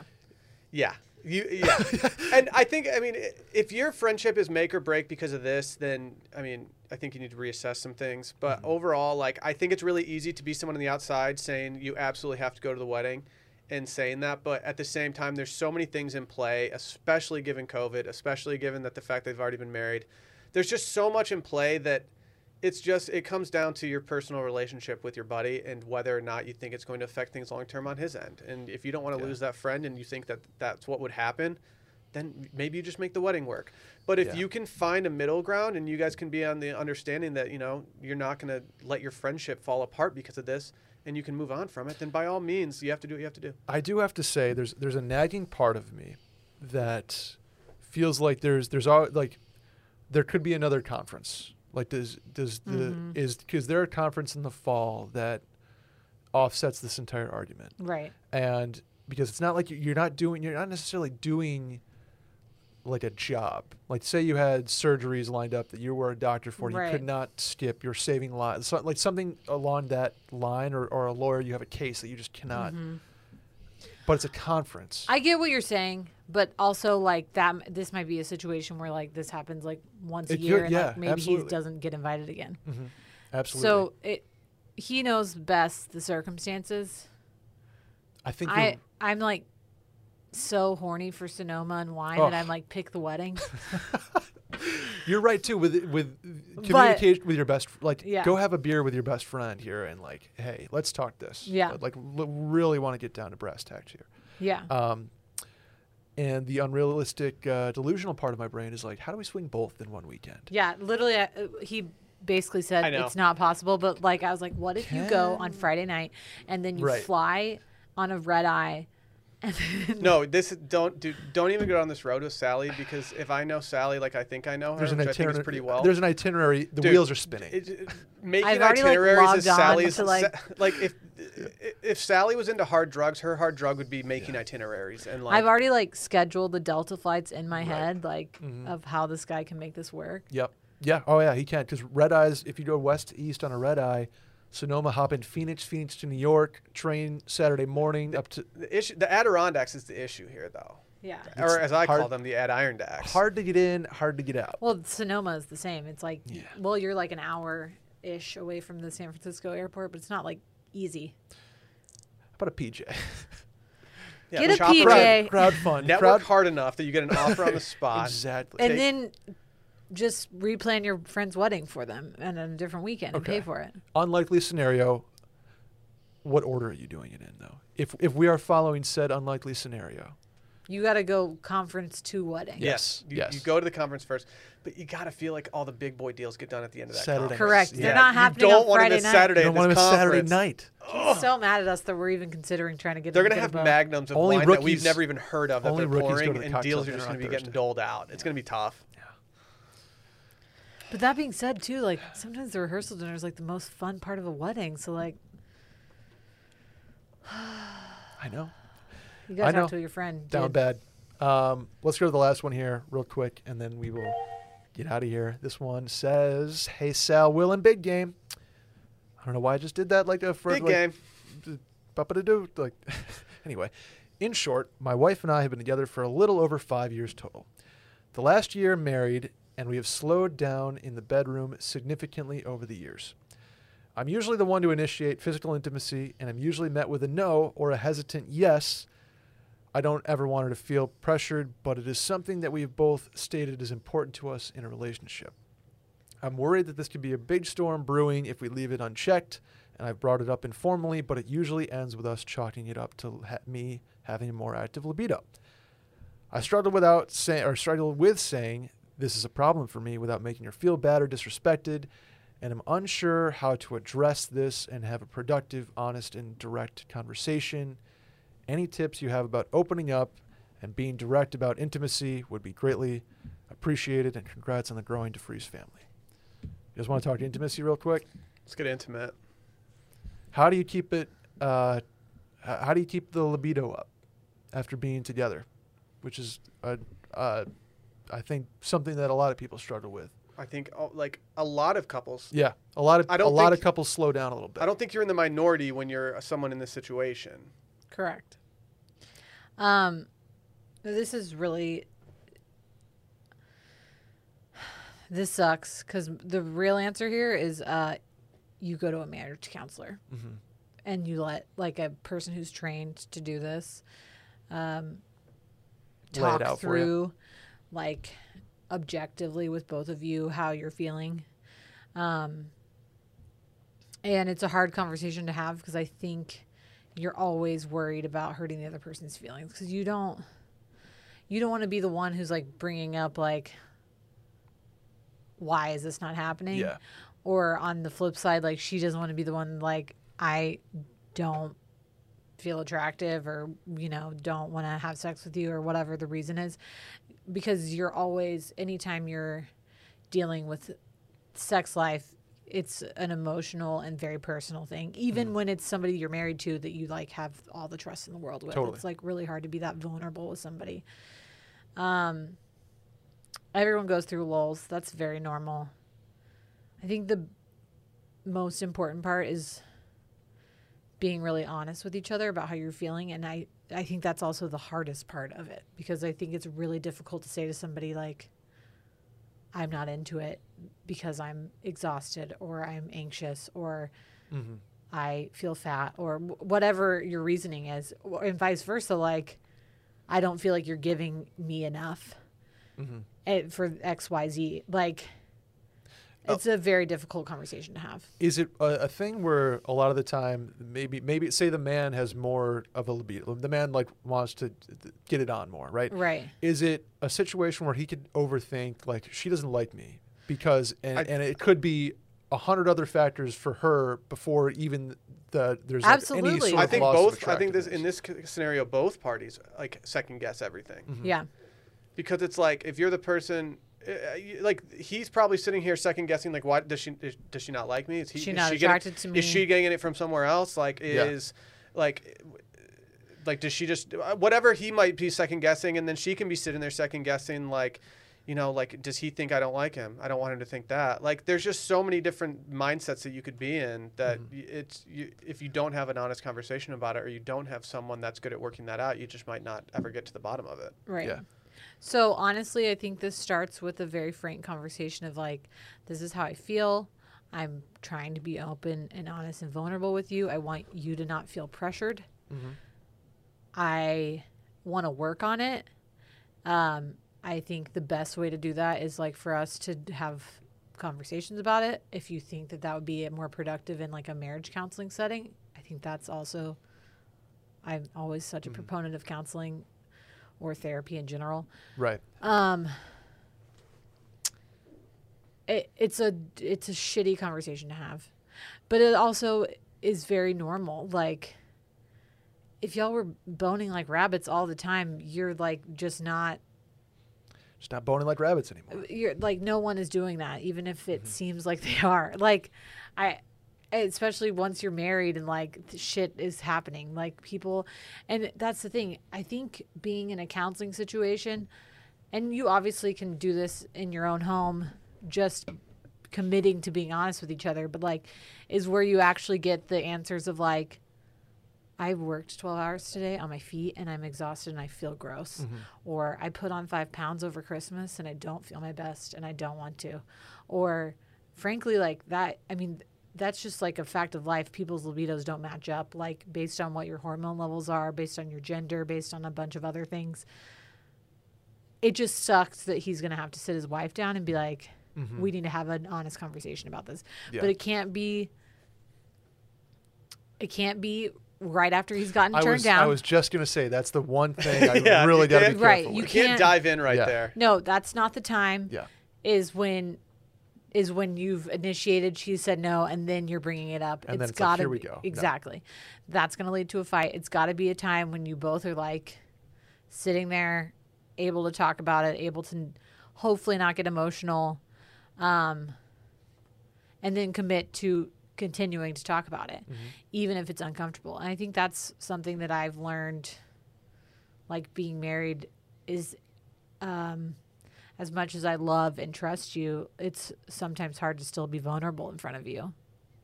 Speaker 4: Yeah. You, yeah. and I think, I mean, if your friendship is make or break because of this, then, I mean, I think you need to reassess some things. But mm-hmm. overall, like, I think it's really easy to be someone on the outside saying you absolutely have to go to the wedding and saying that. But at the same time, there's so many things in play, especially given COVID, especially given that the fact they've already been married. There's just so much in play that it's just it comes down to your personal relationship with your buddy and whether or not you think it's going to affect things long term on his end. And if you don't want to
Speaker 2: Yeah.
Speaker 4: lose that friend and you think that that's what would happen, then maybe you just make the wedding work. But if
Speaker 2: Yeah.
Speaker 4: you can find a middle ground and you guys can be on the understanding that you know you're not going to let your friendship fall apart because of this, and you can move on from it, then by all means you have to do what you have to do.
Speaker 2: I do have to say there's there's a nagging part of me that feels like there's there's all like there could be another conference. Like does does the
Speaker 3: Mhm.
Speaker 2: is because there a conference in the fall that offsets this entire argument.
Speaker 3: Right.
Speaker 2: and because it's not like you're not doing you're not necessarily doing like a job like say you had surgeries lined up that you were a doctor for you could not skip you're saving lives so, like something along that line or, or a lawyer you have a case that you just cannot but it's a conference.
Speaker 3: I get what you're saying, but also like that. This might be a situation where like this happens like once
Speaker 2: It
Speaker 3: a year,
Speaker 2: could-
Speaker 3: and
Speaker 2: yeah,
Speaker 3: like maybe
Speaker 2: absolutely.
Speaker 3: he doesn't get invited again.
Speaker 2: Mhm. absolutely
Speaker 3: So it, he knows best the circumstances.
Speaker 2: i think
Speaker 3: I I'm like so horny for Sonoma and wine
Speaker 2: Oh.
Speaker 3: that I'm like pick the wedding.
Speaker 2: You're right too with with communication with your best like
Speaker 3: Yeah.
Speaker 2: go have a beer with your best friend here and like hey let's talk this
Speaker 3: Yeah.
Speaker 2: like l- really want to get down to brass tacks here
Speaker 3: yeah.
Speaker 2: Um, and the unrealistic, uh, delusional part of my brain is like, how do we swing both in one weekend?
Speaker 3: Yeah, literally, uh, he basically said it's not possible. But like, I was like, what if you go on Friday night and then you
Speaker 2: Right.
Speaker 3: fly on a red eye? And then,
Speaker 4: No, this don't do, don't even go down this road with Sally because if I know Sally like I think I know her,
Speaker 2: There's an
Speaker 4: which I think is
Speaker 2: itinerary.
Speaker 4: pretty well.
Speaker 2: There's an itinerary. The
Speaker 4: Dude,
Speaker 2: wheels are spinning.
Speaker 4: It, it- making
Speaker 3: I've already, like,
Speaker 4: itineraries
Speaker 3: logged
Speaker 4: is Sally's
Speaker 3: to, like-
Speaker 4: Sa- like if if Sally was into hard drugs, her hard drug would be making itineraries and like
Speaker 3: I've already like scheduled the Delta flights in my
Speaker 2: Right.
Speaker 3: head, like
Speaker 2: Mhm.
Speaker 3: of how this guy can make this work.
Speaker 2: yep. Yeah. Oh yeah. He can't because red eyes. If you go west to east on a red eye, Sonoma hop in Phoenix, Phoenix to New York, train Saturday morning up to.
Speaker 4: the issue. The Adirondacks is the issue here, though,
Speaker 3: Yeah.
Speaker 4: or as I call them, the Adirondacks.
Speaker 2: Hard to get in, hard to get out.
Speaker 3: Well, Sonoma is the same. It's like,
Speaker 2: Yeah.
Speaker 3: well, you're like an hour ish away from the San Francisco airport, but it's not like easy.
Speaker 2: How about a PJ?
Speaker 4: Yeah,
Speaker 3: Get a
Speaker 4: chop
Speaker 3: PJ.
Speaker 2: crowd, crowd fun.
Speaker 4: Network
Speaker 2: crowd,
Speaker 4: hard enough that you get an offer on the spot.
Speaker 2: exactly.
Speaker 3: And
Speaker 4: Take-
Speaker 3: then just replan your friend's wedding for them and on a different weekend and pay for it.
Speaker 2: unlikely scenario what order are you doing it in though? If if we are following said unlikely scenario,
Speaker 3: You got to go conference to wedding.
Speaker 2: Yes,
Speaker 4: You,
Speaker 2: yes.
Speaker 4: you go to the conference first, but you got to feel like all the big boy deals get done at the end of that
Speaker 2: Saturday
Speaker 4: conference.
Speaker 3: Correct.
Speaker 2: Yeah.
Speaker 3: They're not
Speaker 4: you
Speaker 3: happening
Speaker 4: don't
Speaker 3: on
Speaker 4: want to
Speaker 3: Friday
Speaker 4: miss
Speaker 3: night.
Speaker 4: Saturday
Speaker 2: you don't want
Speaker 4: this
Speaker 2: to miss Saturday
Speaker 4: conference.
Speaker 2: night.
Speaker 3: He's so mad at us that we're even considering trying to get.
Speaker 4: They're gonna have
Speaker 3: get a boat.
Speaker 4: magnums of
Speaker 2: Only
Speaker 4: wine that we've never even heard of that
Speaker 2: only
Speaker 4: they're
Speaker 2: rookies
Speaker 4: pouring,
Speaker 2: the
Speaker 4: and deals are just gonna be getting doled out. It's gonna be tough.
Speaker 3: But that being said, too, like sometimes the rehearsal dinner is like the most fun part of a wedding. So like,
Speaker 2: I know.
Speaker 3: you
Speaker 2: I
Speaker 3: gotta
Speaker 2: know.
Speaker 3: talk to your friend.
Speaker 2: Down
Speaker 3: dude.
Speaker 2: bad. Um, let's go to the last one here, real quick, and then we will get out of here. This one says, "Hey Sal, Will, and Big Game." I don't know why I just did that like a for
Speaker 4: Big
Speaker 2: like,
Speaker 4: game.
Speaker 2: do like anyway in short my wife and i have been together for a little over five years total the last year married and we have slowed down in the bedroom significantly over the years. I'm usually the one to initiate physical intimacy and i'm usually met with a no or a hesitant yes. I don't ever want her to feel pressured but it is something that we have both stated is important to us in a relationship. I'm worried that this could be a big storm brewing if we leave it unchecked and I've brought it up informally, but it usually ends with us chalking it up to ha- me having a more active libido. I struggle without saying or struggle with saying this is a problem for me without making her feel bad or disrespected, and I'm unsure how to address this and have a productive, honest, and direct conversation. Any tips you have about opening up and being direct about intimacy would be greatly appreciated, and congrats on the growing deFries family. You guys want to talk intimacy real quick?
Speaker 4: Let's get intimate.
Speaker 2: How do you keep it? Uh, how do you keep the libido up after being together? Which is, a, uh, I think, something that a lot of people struggle with.
Speaker 4: I think oh, like a lot of couples.
Speaker 2: Yeah, a lot of
Speaker 4: I
Speaker 2: a
Speaker 4: don't
Speaker 2: lot of couples slow down a little bit.
Speaker 4: I don't think you're in the minority when you're someone in this situation.
Speaker 3: Correct. Um, this is really. This sucks because the real answer here is uh, you go to a marriage counselor
Speaker 2: Mhm.
Speaker 3: and you let like a person who's trained to do this um,
Speaker 2: Lay it
Speaker 3: talk
Speaker 2: out for you.
Speaker 3: through like objectively with both of you how you're feeling. Um, and it's a hard conversation to have because I think you're always worried about hurting the other person's feelings because you don't you don't want to be the one who's like bringing up like why is this not happening
Speaker 2: Yeah.
Speaker 3: or on the flip side like she doesn't want to be the one like i don't feel attractive or you know don't want to have sex with you or whatever the reason is because you're always anytime you're dealing with sex life it's an emotional and very personal thing. Even when it's somebody you're married to that you like have all the trust in the world with
Speaker 2: Totally.
Speaker 3: it's like really hard to be that vulnerable with somebody. Um everyone goes through lulls. That's very normal. I think the most important part is being really honest with each other about how you're feeling and i i think that's also the hardest part of it because i think it's really difficult to say to somebody like i'm not into it because i'm exhausted or i'm anxious or
Speaker 2: Mm-hmm.
Speaker 3: i feel fat or whatever your reasoning is and vice versa like i don't feel like you're giving me enough
Speaker 2: Mhm.
Speaker 3: eh, for xyz like
Speaker 2: Oh.
Speaker 3: it's a very difficult conversation to have
Speaker 2: Is it a, a thing where a lot of the time, maybe maybe say the man has more of a libido, the man like wants to get it on more, right?
Speaker 3: right
Speaker 2: Is it a situation where he could overthink like she doesn't like me because and,
Speaker 4: I-
Speaker 2: and it could be a hundred other factors for her before even the there's like any
Speaker 3: Absolutely.
Speaker 2: sort
Speaker 4: I
Speaker 2: of
Speaker 4: think
Speaker 2: loss of
Speaker 4: both. I think this in this scenario, both parties like second guess everything
Speaker 2: Mm-hmm.
Speaker 3: yeah
Speaker 4: because it's like if you're the person. Uh, you- Like he's probably sitting here second guessing. Like, why does she is, does she not like me? Is he
Speaker 3: She
Speaker 4: is
Speaker 3: not
Speaker 4: she getting-
Speaker 3: attracted to me?
Speaker 4: Is she getting it from somewhere else? Like,
Speaker 2: Yeah.
Speaker 4: is like like does she just uh, whatever he might be second guessing, and then she can be sitting there second guessing like. You know, like, does he think I don't like him? I don't want him to think that. Like, there's just so many different mindsets that you could be in that
Speaker 2: Mm-hmm.
Speaker 4: it's you, if you don't have an honest conversation about it, or you don't have someone that's good at working that out, you just might not ever get to the bottom of it.
Speaker 3: Right.
Speaker 2: Yeah.
Speaker 3: So honestly, I think this starts with a very frank conversation of like, this is how I feel. I'm trying to be open and honest and vulnerable with you. I want you to not feel pressured. I want to work on it. Um, I think the best way to do that is like for us to have conversations about it. If you think that that would be more productive in like a marriage counseling setting, I think think that's also. I'm always such a proponent of counseling, or therapy in general.
Speaker 2: Right.
Speaker 3: Um, it, it's a it's a shitty conversation to have, but it also is very normal. Like, if y'all were boning like rabbits all the time, you're like just not.
Speaker 2: Just not boning like rabbits anymore.
Speaker 3: You're like no one is doing that, even if it seems like they are. Like, I. Especially once you're married and like shit is happening, like people, and that's the thing. I think being in a counseling situation, and you obviously can do this in your own home just committing to being honest with each other but like is where you actually get the answers of like i worked 12 hours today on my feet and i'm exhausted and i feel gross mm-hmm. or i put on five pounds over christmas and i don't feel my best and i don't want to or frankly like that i mean that's just like a fact of life people's libidos don't match up like based on what your hormone levels are based on your gender based on a bunch of other things it just sucks that he's going to have to sit his wife down and be like, mm-hmm. we need to have an honest conversation about this.
Speaker 2: Yeah.
Speaker 3: But it can't be. It can't be right after he's gotten
Speaker 2: I
Speaker 3: turned
Speaker 2: was
Speaker 3: down.
Speaker 2: I was just gonna say that's the one thing I
Speaker 4: Yeah,
Speaker 2: really got to be careful
Speaker 3: Right, you
Speaker 2: with.
Speaker 4: You can't,
Speaker 3: can't-
Speaker 4: dive in right
Speaker 2: Yeah.
Speaker 4: there.
Speaker 3: no, that's not the time.
Speaker 2: Yeah.
Speaker 3: Is when. Is when you've initiated, she said no, and then you're bringing it up.
Speaker 2: And then
Speaker 3: it's
Speaker 2: it's like, here we
Speaker 3: be-
Speaker 2: go. No.
Speaker 3: Exactly. That's going to lead to a fight. It's got to be a time when you both are like sitting there, able to talk about it, able to hopefully not get emotional, um, and then commit to continuing to talk about it, even if it's uncomfortable. And I think that's something that I've learned, like being married, is um, as much as I love and trust you, it's sometimes hard to still be vulnerable in front of you,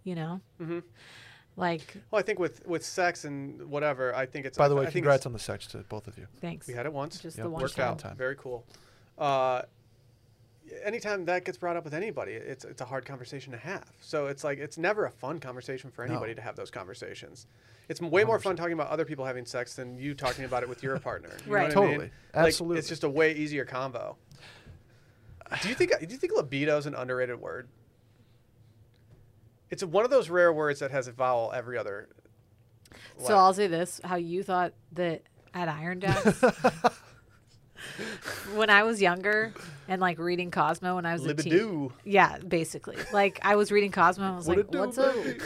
Speaker 3: you know?
Speaker 4: hmm
Speaker 3: Like,
Speaker 4: Well, I think with with sex and whatever, I think it's.
Speaker 2: By the
Speaker 4: I
Speaker 2: way,
Speaker 4: think
Speaker 2: congrats
Speaker 4: it's-
Speaker 2: on the sex to both of you.
Speaker 3: thanks.
Speaker 4: We had it once.
Speaker 3: Just
Speaker 2: Yeah,
Speaker 3: the one
Speaker 4: worked
Speaker 3: time.
Speaker 4: out.
Speaker 2: time.
Speaker 4: Very cool. Uh, anytime that gets brought up with anybody, it's it's a hard conversation to have. So it's like it's never a fun conversation for anybody
Speaker 2: No.
Speaker 4: to have those conversations. It's m- way more fun talking about other people having sex than you talking about it with your partner. You know
Speaker 3: Right.
Speaker 4: what I mean?
Speaker 2: Totally.
Speaker 4: Like,
Speaker 2: Absolutely.
Speaker 4: it's just a way easier combo. Do you think do you think libido is an underrated word? It's one of those rare words that has a vowel every other.
Speaker 3: So
Speaker 4: letter.
Speaker 3: I'll say this: how you thought that at Iron Dads, when I was younger and like reading Cosmo when I was a teen.
Speaker 4: libido.
Speaker 3: Yeah, basically. Like I was reading Cosmo and I was
Speaker 2: What
Speaker 3: like,
Speaker 2: do,
Speaker 3: "What's
Speaker 2: baby?"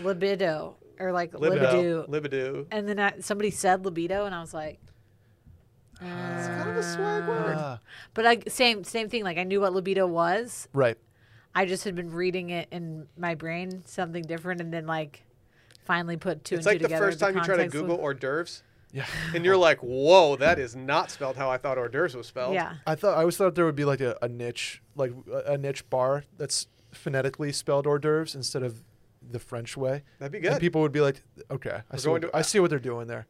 Speaker 3: a libido?" Or like
Speaker 4: Libido.
Speaker 3: libido.
Speaker 4: Libido.
Speaker 3: And then I, somebody said libido, and I was like,
Speaker 4: It's kind of a swag word.
Speaker 2: Ah,
Speaker 3: but I same same thing. Like I knew what libido was.
Speaker 2: right.
Speaker 3: I just had been reading it in my brain, something different, and then like finally put two
Speaker 4: It's
Speaker 3: and
Speaker 4: like
Speaker 3: two
Speaker 4: the
Speaker 3: together.
Speaker 4: first time you try to
Speaker 3: context of-
Speaker 4: Google hors d'oeuvres,
Speaker 2: Yeah.
Speaker 4: and you're like, "Whoa, that is not spelled how I thought hors d'oeuvres was spelled."
Speaker 3: Yeah.
Speaker 2: I thought I always thought there would be like a, a niche, like a, a niche bar that's phonetically spelled hors d'oeuvres instead of the French way.
Speaker 4: that'd be good.
Speaker 2: And
Speaker 4: good.
Speaker 2: people would be like, okay, I
Speaker 4: We're
Speaker 2: see, what,
Speaker 4: to-
Speaker 2: I see what they're doing there.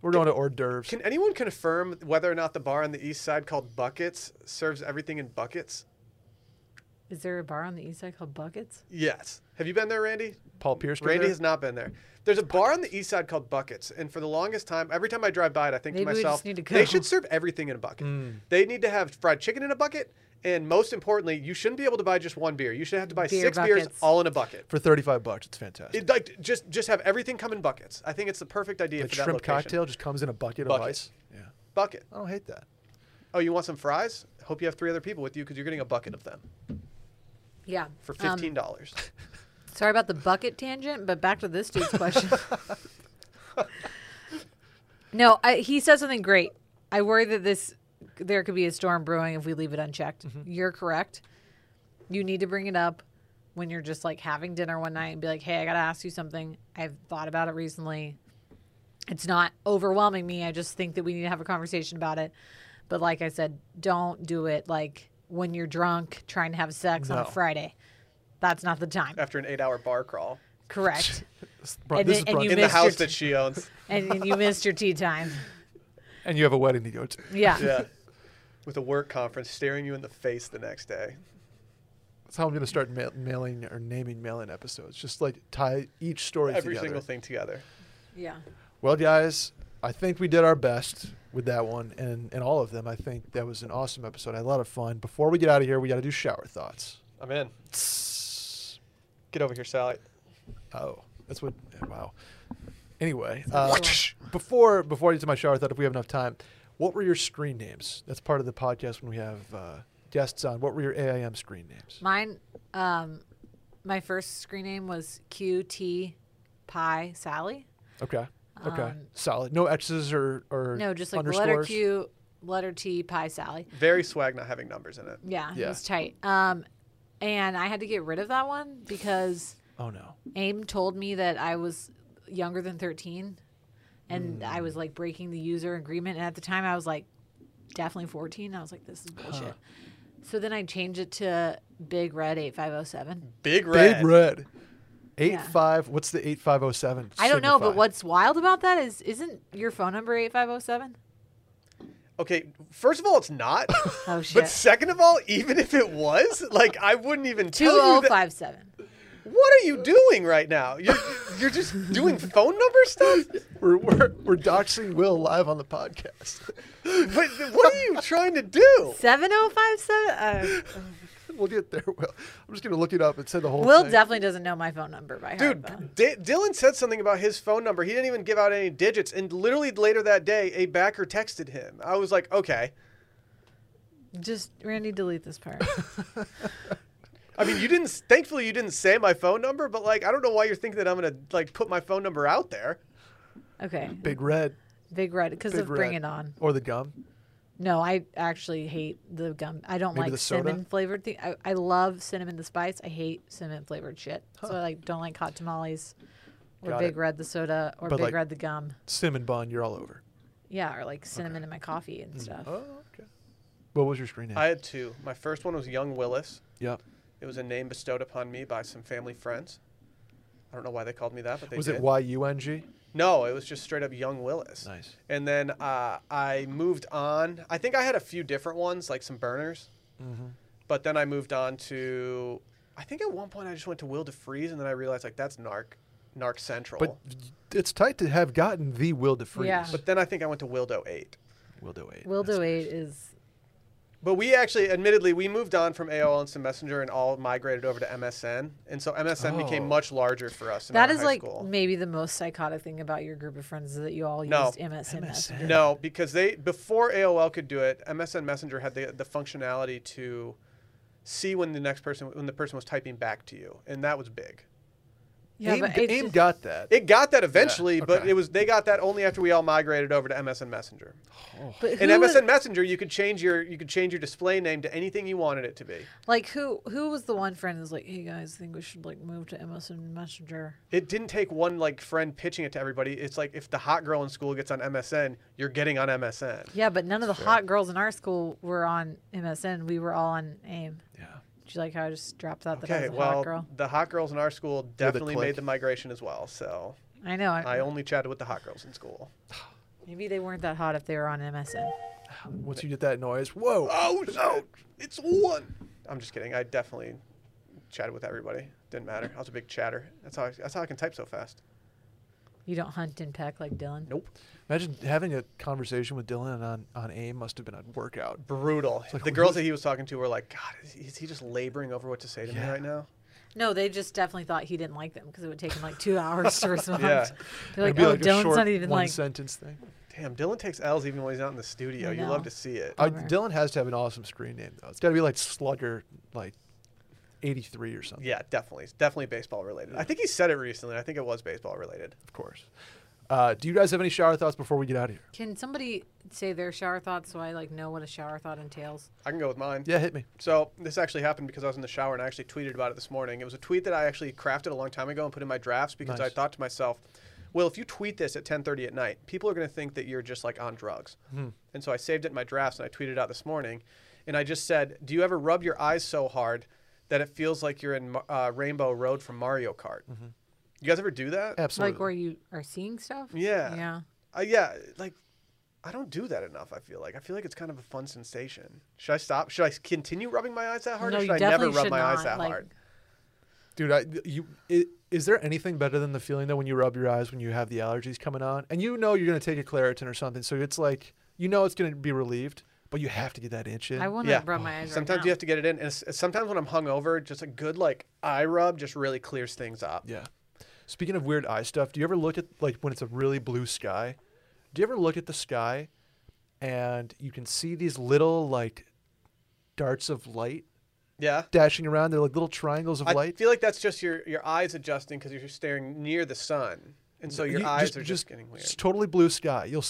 Speaker 2: We're going to hors d'oeuvres.
Speaker 4: Can anyone confirm whether or not the bar on the east side called Buckets serves everything in buckets?
Speaker 3: Is there a bar on the east side called Buckets?
Speaker 4: Yes. Have you been there, Randy?
Speaker 2: Paul Pierce. been
Speaker 4: Randy
Speaker 2: there?
Speaker 4: has not been there. There's a bar on the east side called Buckets, and for the longest time, every time I drive by it, I think
Speaker 3: Maybe
Speaker 4: to
Speaker 3: we just
Speaker 4: myself,
Speaker 3: need to
Speaker 4: they should serve everything in a bucket.
Speaker 2: Mm.
Speaker 4: They need to have fried chicken in a bucket, and most importantly, you shouldn't be able to buy just one beer. You should have to buy
Speaker 3: Beer
Speaker 4: six beers all in a bucket.
Speaker 2: for thirty-five bucks. It's fantastic.
Speaker 4: It, like just just have everything come in buckets. I think it's the perfect idea
Speaker 2: the
Speaker 4: for that
Speaker 2: shrimp
Speaker 4: location.
Speaker 2: cocktail just comes in a bucket,
Speaker 4: Bucket.
Speaker 2: of ice. Yeah,
Speaker 4: Bucket.
Speaker 2: I don't hate that.
Speaker 4: Oh, you want some fries? Hope you have three other people with you because you're getting a bucket of them
Speaker 3: Yeah.
Speaker 4: for
Speaker 3: Um,
Speaker 4: fifteen dollars.
Speaker 3: sorry about the bucket tangent, but back to this dude's question. no, I, he said something great. I worry that this there could be a storm brewing if we leave it unchecked. Mm-hmm. You're correct. You need to bring it up when you're just like having dinner one night and be like, "Hey, I got to ask you something. I've thought about it recently. It's not overwhelming me. I just think that we need to have a conversation about it." But like I said, don't do it like when you're drunk trying to have sex on a Friday. That's not the time.
Speaker 4: After an eight-hour bar crawl
Speaker 3: Correct.
Speaker 2: Bro-
Speaker 3: And
Speaker 2: this
Speaker 3: then-
Speaker 2: is
Speaker 3: and you
Speaker 4: in the
Speaker 3: missed your
Speaker 4: house
Speaker 3: t-
Speaker 4: that she owns.
Speaker 3: and, and you missed your tea time.
Speaker 2: and you have a wedding to go to.
Speaker 3: Yeah.
Speaker 4: yeah, with a work conference staring you in the face the next day.
Speaker 2: That's how I'm going to start ma- mailing or naming mail-in episodes. Just like tie each story
Speaker 4: Every
Speaker 2: together.
Speaker 4: single thing together.
Speaker 3: Yeah.
Speaker 2: Well, guys, I think we did our best with that one and, and all of them. I think that was an awesome episode. I had a lot of fun. Before we get out of here, we got to do shower thoughts.
Speaker 4: I'm in. Get over here, Sally.
Speaker 2: Oh, That's what. Wow. Anyway, uh, before before I get to my shower, I thought if we have enough time, what were your screen names? That's part of the podcast when we have uh, guests on. What were your AIM screen names?
Speaker 3: Mine, um, my first screen name was QT Pi Sally.
Speaker 2: Okay. Okay.
Speaker 3: Um,
Speaker 2: Solid. No X's or or
Speaker 3: No, just like letter Q, letter T, Pi Sally.
Speaker 4: Very swag not having numbers in it.
Speaker 3: Yeah,
Speaker 2: Yeah.
Speaker 3: it was tight. Um, and I had to get rid of that one because
Speaker 2: Oh no.
Speaker 3: AIM told me that I was younger than 13 and mm. I was like breaking the user agreement. And at the time I was like definitely 14. I was like, this is bullshit. So then I changed it to Big Red 8507.
Speaker 4: Big red.
Speaker 2: Big red. Eight five. What's the eight five zero seven?
Speaker 3: I don't know, but what's wild about that is, isn't your phone number 8507?
Speaker 4: Okay, first of all, it's not.
Speaker 3: Oh, shit.
Speaker 4: but second of all, even if it was, like I wouldn't even tell you that.
Speaker 3: 2057.
Speaker 4: What are you doing right now? You're you're just doing phone number stuff.
Speaker 2: We're, we're we're doxing Will live on the podcast.
Speaker 4: But what are you trying to do?
Speaker 3: 7057? Uh,
Speaker 2: we'll get there. Will. I'm just gonna look it up and say the whole
Speaker 3: Will
Speaker 2: thing.
Speaker 3: definitely doesn't know my phone number by heart.
Speaker 4: Dude. D- Dylan said something about his phone number. He didn't even give out any digits, and literally later that day, a backer texted him. I was like, okay.
Speaker 3: Just, Randy, delete this part.
Speaker 4: I mean, you didn't. Thankfully, you didn't say my phone number, but like, I don't know why you're thinking that I'm gonna like put my phone number out there.
Speaker 3: Okay.
Speaker 2: Big red
Speaker 3: Big Red because
Speaker 2: Big
Speaker 3: of Bring It On.
Speaker 2: or the gum.
Speaker 3: No, I actually hate the gum. I don't
Speaker 2: Maybe
Speaker 3: like
Speaker 2: the soda?
Speaker 3: cinnamon flavored thing. I, I love cinnamon the spice. I hate cinnamon flavored shit. So I like don't like hot tamales or
Speaker 2: Got
Speaker 3: Big
Speaker 2: it.
Speaker 3: Red the soda or
Speaker 2: But,
Speaker 3: Big
Speaker 2: like-
Speaker 3: Red the gum.
Speaker 2: Cinnamon bun. You're all over.
Speaker 3: Yeah, or like cinnamon in my coffee
Speaker 2: Mm.
Speaker 3: and stuff.
Speaker 2: Oh, okay. What was your screen name?
Speaker 4: I had two. My first one was Young Willis.
Speaker 2: yep.
Speaker 4: It was a name bestowed upon me by some family friends. I don't know why they called me that, but they
Speaker 2: Was
Speaker 4: did.
Speaker 2: it Y U N G?
Speaker 4: No, it was just straight up Young Willis.
Speaker 2: Nice.
Speaker 4: And then uh, I moved on. I think I had a few different ones, like some burners.
Speaker 2: Mm-hmm.
Speaker 4: But then I moved on to. I think at one point I just went to Will deFries, and then I realized like that's Narc, Narc Central.
Speaker 2: But it's tight to have gotten the Will deFries.
Speaker 3: Yeah.
Speaker 4: But then I think I went to Wildo Eight.
Speaker 2: Wildo eight.
Speaker 3: Wildo
Speaker 2: That's-
Speaker 3: 8 is
Speaker 4: But we actually, admittedly, we moved on from AOL Instant Messenger and all migrated over to MSN, and so MSN became
Speaker 2: Oh.
Speaker 4: much larger for us. In
Speaker 3: that
Speaker 4: our
Speaker 3: is
Speaker 4: high
Speaker 3: like
Speaker 4: school.
Speaker 3: maybe the most psychotic thing about your group of friends is that you all
Speaker 4: No.
Speaker 3: used MSN, Messenger.
Speaker 4: No, because they before AOL could do it, MSN Messenger had the the functionality to see when the next person when the person was typing back to you, and that was big.
Speaker 3: Yeah,
Speaker 2: AIM,
Speaker 3: but
Speaker 2: AIM
Speaker 3: just-
Speaker 2: got that.
Speaker 4: It got that eventually, but
Speaker 2: okay.
Speaker 4: it was they got that only after we all migrated over to MSN Messenger.
Speaker 3: but
Speaker 4: In
Speaker 3: who was-
Speaker 4: MSN Messenger, you could change your you could change your display name to anything you wanted it to be.
Speaker 3: like who who was the one friend who's like, hey guys, I think we should like move to MSN Messenger.
Speaker 4: It didn't take one like friend pitching it to everybody. It's like if the hot girl in school gets on MSN, you're getting on MSN.
Speaker 3: Yeah, but none of the hot girls in our school were on MSN. We were all on AIM.
Speaker 2: yeah.
Speaker 3: Did you like how I just dropped that that I
Speaker 4: Okay,
Speaker 3: was a
Speaker 4: well,
Speaker 3: hot girl?
Speaker 4: the hot girls in our school definitely
Speaker 2: clique.
Speaker 4: made the migration as well. So
Speaker 3: I know. I,
Speaker 4: I only chatted with the hot girls in school.
Speaker 3: maybe they weren't that hot if they were on MSN.
Speaker 2: Once you get that noise, whoa.
Speaker 4: Oh no, it's one. I'm just kidding. I definitely chatted with everybody. Didn't matter. I was a big chatter. That's how I, that's how I can type so fast.
Speaker 3: You don't hunt and peck like Dylan.
Speaker 4: Nope.
Speaker 2: Imagine having a conversation with Dylan on, on AIM must have been a workout.
Speaker 4: Brutal.
Speaker 2: like,
Speaker 4: the girls that he was talking to were like, God, is, is he just laboring over what to say to me right now?
Speaker 3: No, they just definitely thought he didn't like them because it would take him like two hours to respond.
Speaker 4: Yeah.
Speaker 3: They're like,
Speaker 2: It'd be
Speaker 3: oh,
Speaker 2: like a
Speaker 3: Dylan's
Speaker 2: short
Speaker 3: not even
Speaker 2: one
Speaker 3: like.
Speaker 2: sentence thing.
Speaker 4: Damn, Dylan takes L's even when he's not in the studio. You
Speaker 3: know.
Speaker 4: love to see it.
Speaker 2: I, Dylan has to have an awesome screen name though. It's got to be like Slugger, like eighty three or something.
Speaker 4: Yeah, definitely. It's definitely baseball related. I think he said it recently. I think it was baseball related.
Speaker 2: Of course. Uh, do you guys have any shower thoughts before we get out of here?
Speaker 3: Can somebody say their shower thoughts so I like know what a shower thought entails?
Speaker 4: I can go with mine.
Speaker 2: Yeah, hit me.
Speaker 4: So this actually happened because I was in the shower and I actually tweeted about it this morning. It was a tweet that I actually crafted a long time ago and put in my drafts because I thought to myself, well, if you tweet this at 10:30 at night, people are going to think that you're just like on drugs.
Speaker 2: Hmm.
Speaker 4: And so I saved it in my drafts and I tweeted it out this morning, and I just said, "Do you ever rub your eyes so hard that it feels like you're in uh, Rainbow Road from Mario Kart?" You guys ever do that?
Speaker 2: Absolutely.
Speaker 3: Like where you are seeing stuff?
Speaker 4: Yeah.
Speaker 3: Yeah.
Speaker 4: Uh, yeah, like I don't do that enough. I feel like I feel like it's kind of a fun sensation. Should I stop? Should I continue rubbing my eyes that hard,
Speaker 3: No,
Speaker 4: or
Speaker 3: you
Speaker 4: should I never
Speaker 3: definitely
Speaker 4: rub
Speaker 3: should
Speaker 4: my eyes
Speaker 3: not,
Speaker 4: that
Speaker 3: like-
Speaker 4: hard?
Speaker 2: Dude, I, you i is there anything better than the feeling though when you rub your eyes when you have the allergies coming on and you know you're gonna take a Claritin or something, so it's like you know it's gonna be relieved, but you have to get that inch in.
Speaker 3: I want to
Speaker 4: Yeah.
Speaker 3: rub my eyes
Speaker 4: Sometimes
Speaker 3: right
Speaker 4: you
Speaker 3: now.
Speaker 4: have to get it in, and s- sometimes when I'm hungover, just a good like eye rub just really clears things up.
Speaker 2: yeah. Speaking of weird eye stuff, do you ever look at like when it's a really blue sky? Do you ever look at the sky and you can see these little like darts of light
Speaker 4: Yeah.
Speaker 2: dashing around? They're like little triangles of
Speaker 4: I
Speaker 2: light.
Speaker 4: I feel like that's just your your eyes adjusting because you're staring near the sun, and so your
Speaker 2: You-
Speaker 4: eyes are just, getting weird.
Speaker 2: It's totally blue sky. You'll.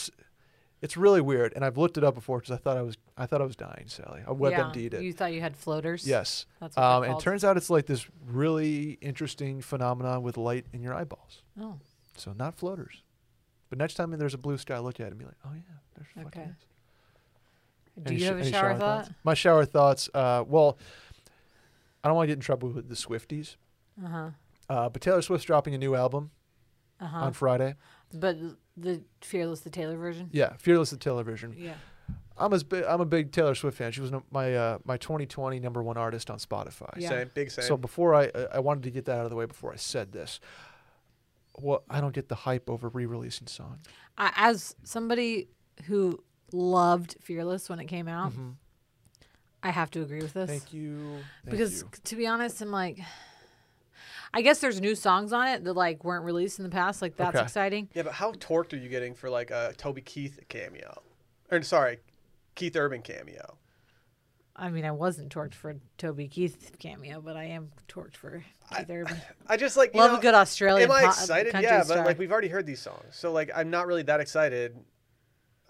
Speaker 2: It's really weird, and I've looked it up before because I thought I was I thought I was dying, Sally. I WebMD'd it.
Speaker 3: You thought you had floaters?
Speaker 2: yes.
Speaker 3: That's what
Speaker 2: Um, and it turns out it's like this really interesting phenomenon with light in your eyeballs.
Speaker 3: Oh,
Speaker 2: So not floaters. But next time there's a blue sky, look at it and be like, oh yeah, there's fucking
Speaker 3: Okay.
Speaker 2: is.
Speaker 3: do
Speaker 2: Any
Speaker 3: you
Speaker 2: sh-
Speaker 3: have a
Speaker 2: any
Speaker 3: shower, thought?
Speaker 2: thoughts? My shower thoughts. Uh, well, I don't want to get in trouble with the Swifties,
Speaker 3: Uh huh.
Speaker 2: uh, but Taylor Swift's dropping a new album
Speaker 3: Uh huh.
Speaker 2: on Friday.
Speaker 3: But the Fearless the Taylor version.
Speaker 2: Yeah, Fearless the Taylor version.
Speaker 3: Yeah.
Speaker 2: I'm as bi- I'm a big Taylor Swift fan. She was no- my uh, my 2020 number one artist on Spotify.
Speaker 3: Yeah.
Speaker 4: Same, big same.
Speaker 2: So before I I I wanted to get that out of the way before I said this. Well, I don't get the hype over re-releasing songs.
Speaker 3: I, as somebody who loved Fearless when it came out, I have to agree with this.
Speaker 2: Mm-hmm. Thank you. Thank
Speaker 3: because
Speaker 2: you.
Speaker 3: to be honest, I'm like, I guess there's new songs on it that like weren't released in the past. Like that's
Speaker 2: Okay.
Speaker 3: exciting.
Speaker 4: yeah, but how torqued are you getting for like a Toby Keith cameo? Or sorry, Keith Urban cameo.
Speaker 3: I mean, I wasn't torqued for Toby Keith cameo, but I am torqued for Keith Urban.
Speaker 4: I just like you
Speaker 3: Love
Speaker 4: know,
Speaker 3: a good Australian.
Speaker 4: Am I
Speaker 3: po-
Speaker 4: excited?
Speaker 3: country
Speaker 4: Yeah,
Speaker 3: star.
Speaker 4: but like we've already heard these songs, so like I'm not really that excited.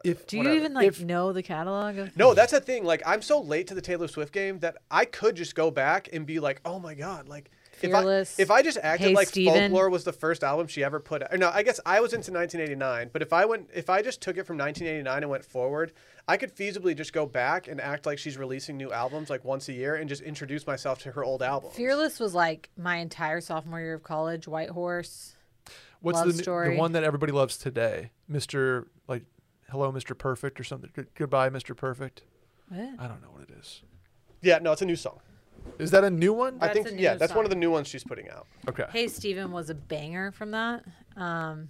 Speaker 2: if
Speaker 3: do you
Speaker 4: whatever.
Speaker 3: even like
Speaker 2: If-
Speaker 3: know the catalog of?
Speaker 4: No, that's the thing. Like I'm so late to the Taylor Swift game that I could just go back and be like, oh my god, like.
Speaker 3: Fearless,
Speaker 4: If I, if I just acted
Speaker 3: Hey
Speaker 4: like
Speaker 3: Stephen.
Speaker 4: Folklore was the first album she ever put out, no, I guess I was into 1989. But if I went, if I just took it from 1989 and went forward, I could feasibly just go back and act like she's releasing new albums like once a year and just introduce myself to her old albums.
Speaker 3: Fearless was like my entire sophomore year of college. White Horse.
Speaker 2: what's
Speaker 3: Love
Speaker 2: the,
Speaker 3: Story.
Speaker 2: the one that everybody loves today, Mister like, hello, Mister Perfect or something? Good, goodbye, Mister Perfect.
Speaker 3: What?
Speaker 2: I don't know what it is.
Speaker 4: Yeah, no, it's a new song.
Speaker 2: Is that a new one?
Speaker 4: I
Speaker 3: That's
Speaker 4: think
Speaker 3: a new
Speaker 4: yeah, that's one of
Speaker 3: song.
Speaker 4: the new ones she's putting out.
Speaker 2: Okay.
Speaker 3: Hey Stephen was a banger from that. Um,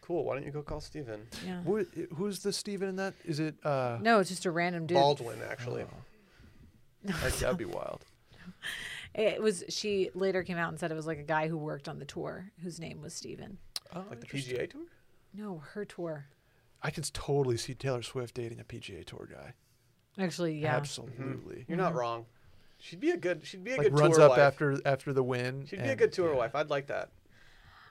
Speaker 4: Cool. Why don't you go call Steven?
Speaker 3: yeah.
Speaker 2: Who, who's the Steven in that? Is it uh,
Speaker 3: No, it's just a random dude.
Speaker 4: Baldwin, actually.
Speaker 2: that, that'd be wild.
Speaker 3: It was. She later came out and said it was like a guy who worked on the tour, whose name was Steven.
Speaker 2: Oh,
Speaker 4: Like the. PGA Tour?
Speaker 3: No, her tour.
Speaker 2: I can totally see Taylor Swift dating a PGA Tour guy.
Speaker 3: Actually, yeah.
Speaker 2: Absolutely.
Speaker 4: You're not mm-hmm. wrong. She'd be a good. She'd be a
Speaker 2: Like
Speaker 4: good
Speaker 2: runs
Speaker 4: tour
Speaker 2: up
Speaker 4: wife.
Speaker 2: after after the win.
Speaker 4: She'd be a good tour
Speaker 2: yeah,
Speaker 4: wife. I'd like that.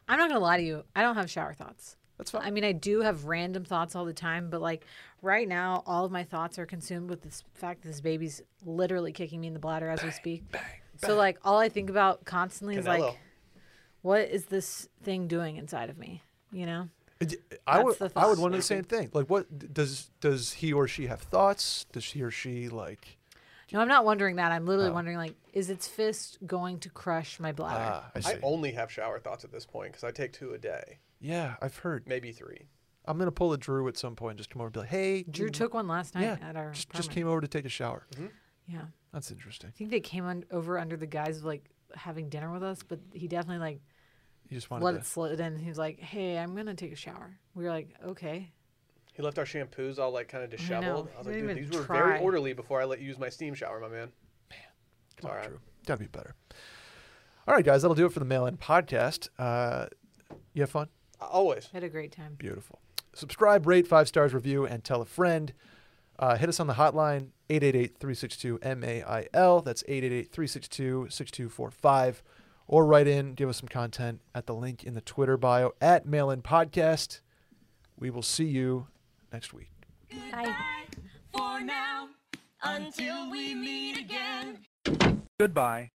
Speaker 3: I'm not gonna lie to you. I don't have shower thoughts.
Speaker 2: That's fine.
Speaker 3: I mean, I do have random thoughts all the time, but like right now, all of my thoughts are consumed with this fact that this baby's literally kicking me in the bladder as we speak. Bang! So like, all I think about constantly is like, what is this thing doing inside of me? You know?
Speaker 2: It- I would
Speaker 3: That's the
Speaker 2: I would wonder the same thing. Like, what does does he or she have thoughts? Does he or she like?
Speaker 3: No, I'm not wondering that. I'm literally
Speaker 2: Oh.
Speaker 3: wondering like, is its fist going to crush my bladder?
Speaker 2: Ah, I see.
Speaker 4: I only have shower thoughts at this point because I take two a day,
Speaker 2: yeah, I've heard.
Speaker 4: maybe three.
Speaker 2: I'm gonna pull a Drew at some point. and Just come over and be like, "Hey,
Speaker 3: Drew
Speaker 2: you-
Speaker 3: took one last night
Speaker 2: yeah,
Speaker 3: at our
Speaker 2: just, just came over to take a shower."
Speaker 3: Yeah,
Speaker 2: That's interesting.
Speaker 3: I think they came un- over under the guise of like having dinner with us, but he definitely like
Speaker 2: You just wanted to
Speaker 3: let
Speaker 2: to.
Speaker 3: it slid in. He's like, "Hey, I'm gonna take a shower." We were like, "Okay."
Speaker 4: He left our shampoos all like kind of disheveled. I, was
Speaker 3: He
Speaker 4: like, dude, these
Speaker 3: even
Speaker 4: were very orderly before I let you use my steam shower, my man.
Speaker 2: Come on,
Speaker 4: Alright.
Speaker 2: Drew. Gotta be better. All right, guys, that'll do it for the mail-in podcast. Uh, you have fun.
Speaker 4: Uh, Always.
Speaker 3: Had a great time.
Speaker 2: Beautiful. Subscribe, rate, five stars, review, and tell a friend. Uh, hit us on the hotline, 888-362-MAIL. That's 888-362-6245. Or write in, give us some content at the link in the Twitter bio at Mail In Podcast. We will see you next week.
Speaker 3: Bye.
Speaker 6: for now until we meet again.
Speaker 1: Goodbye.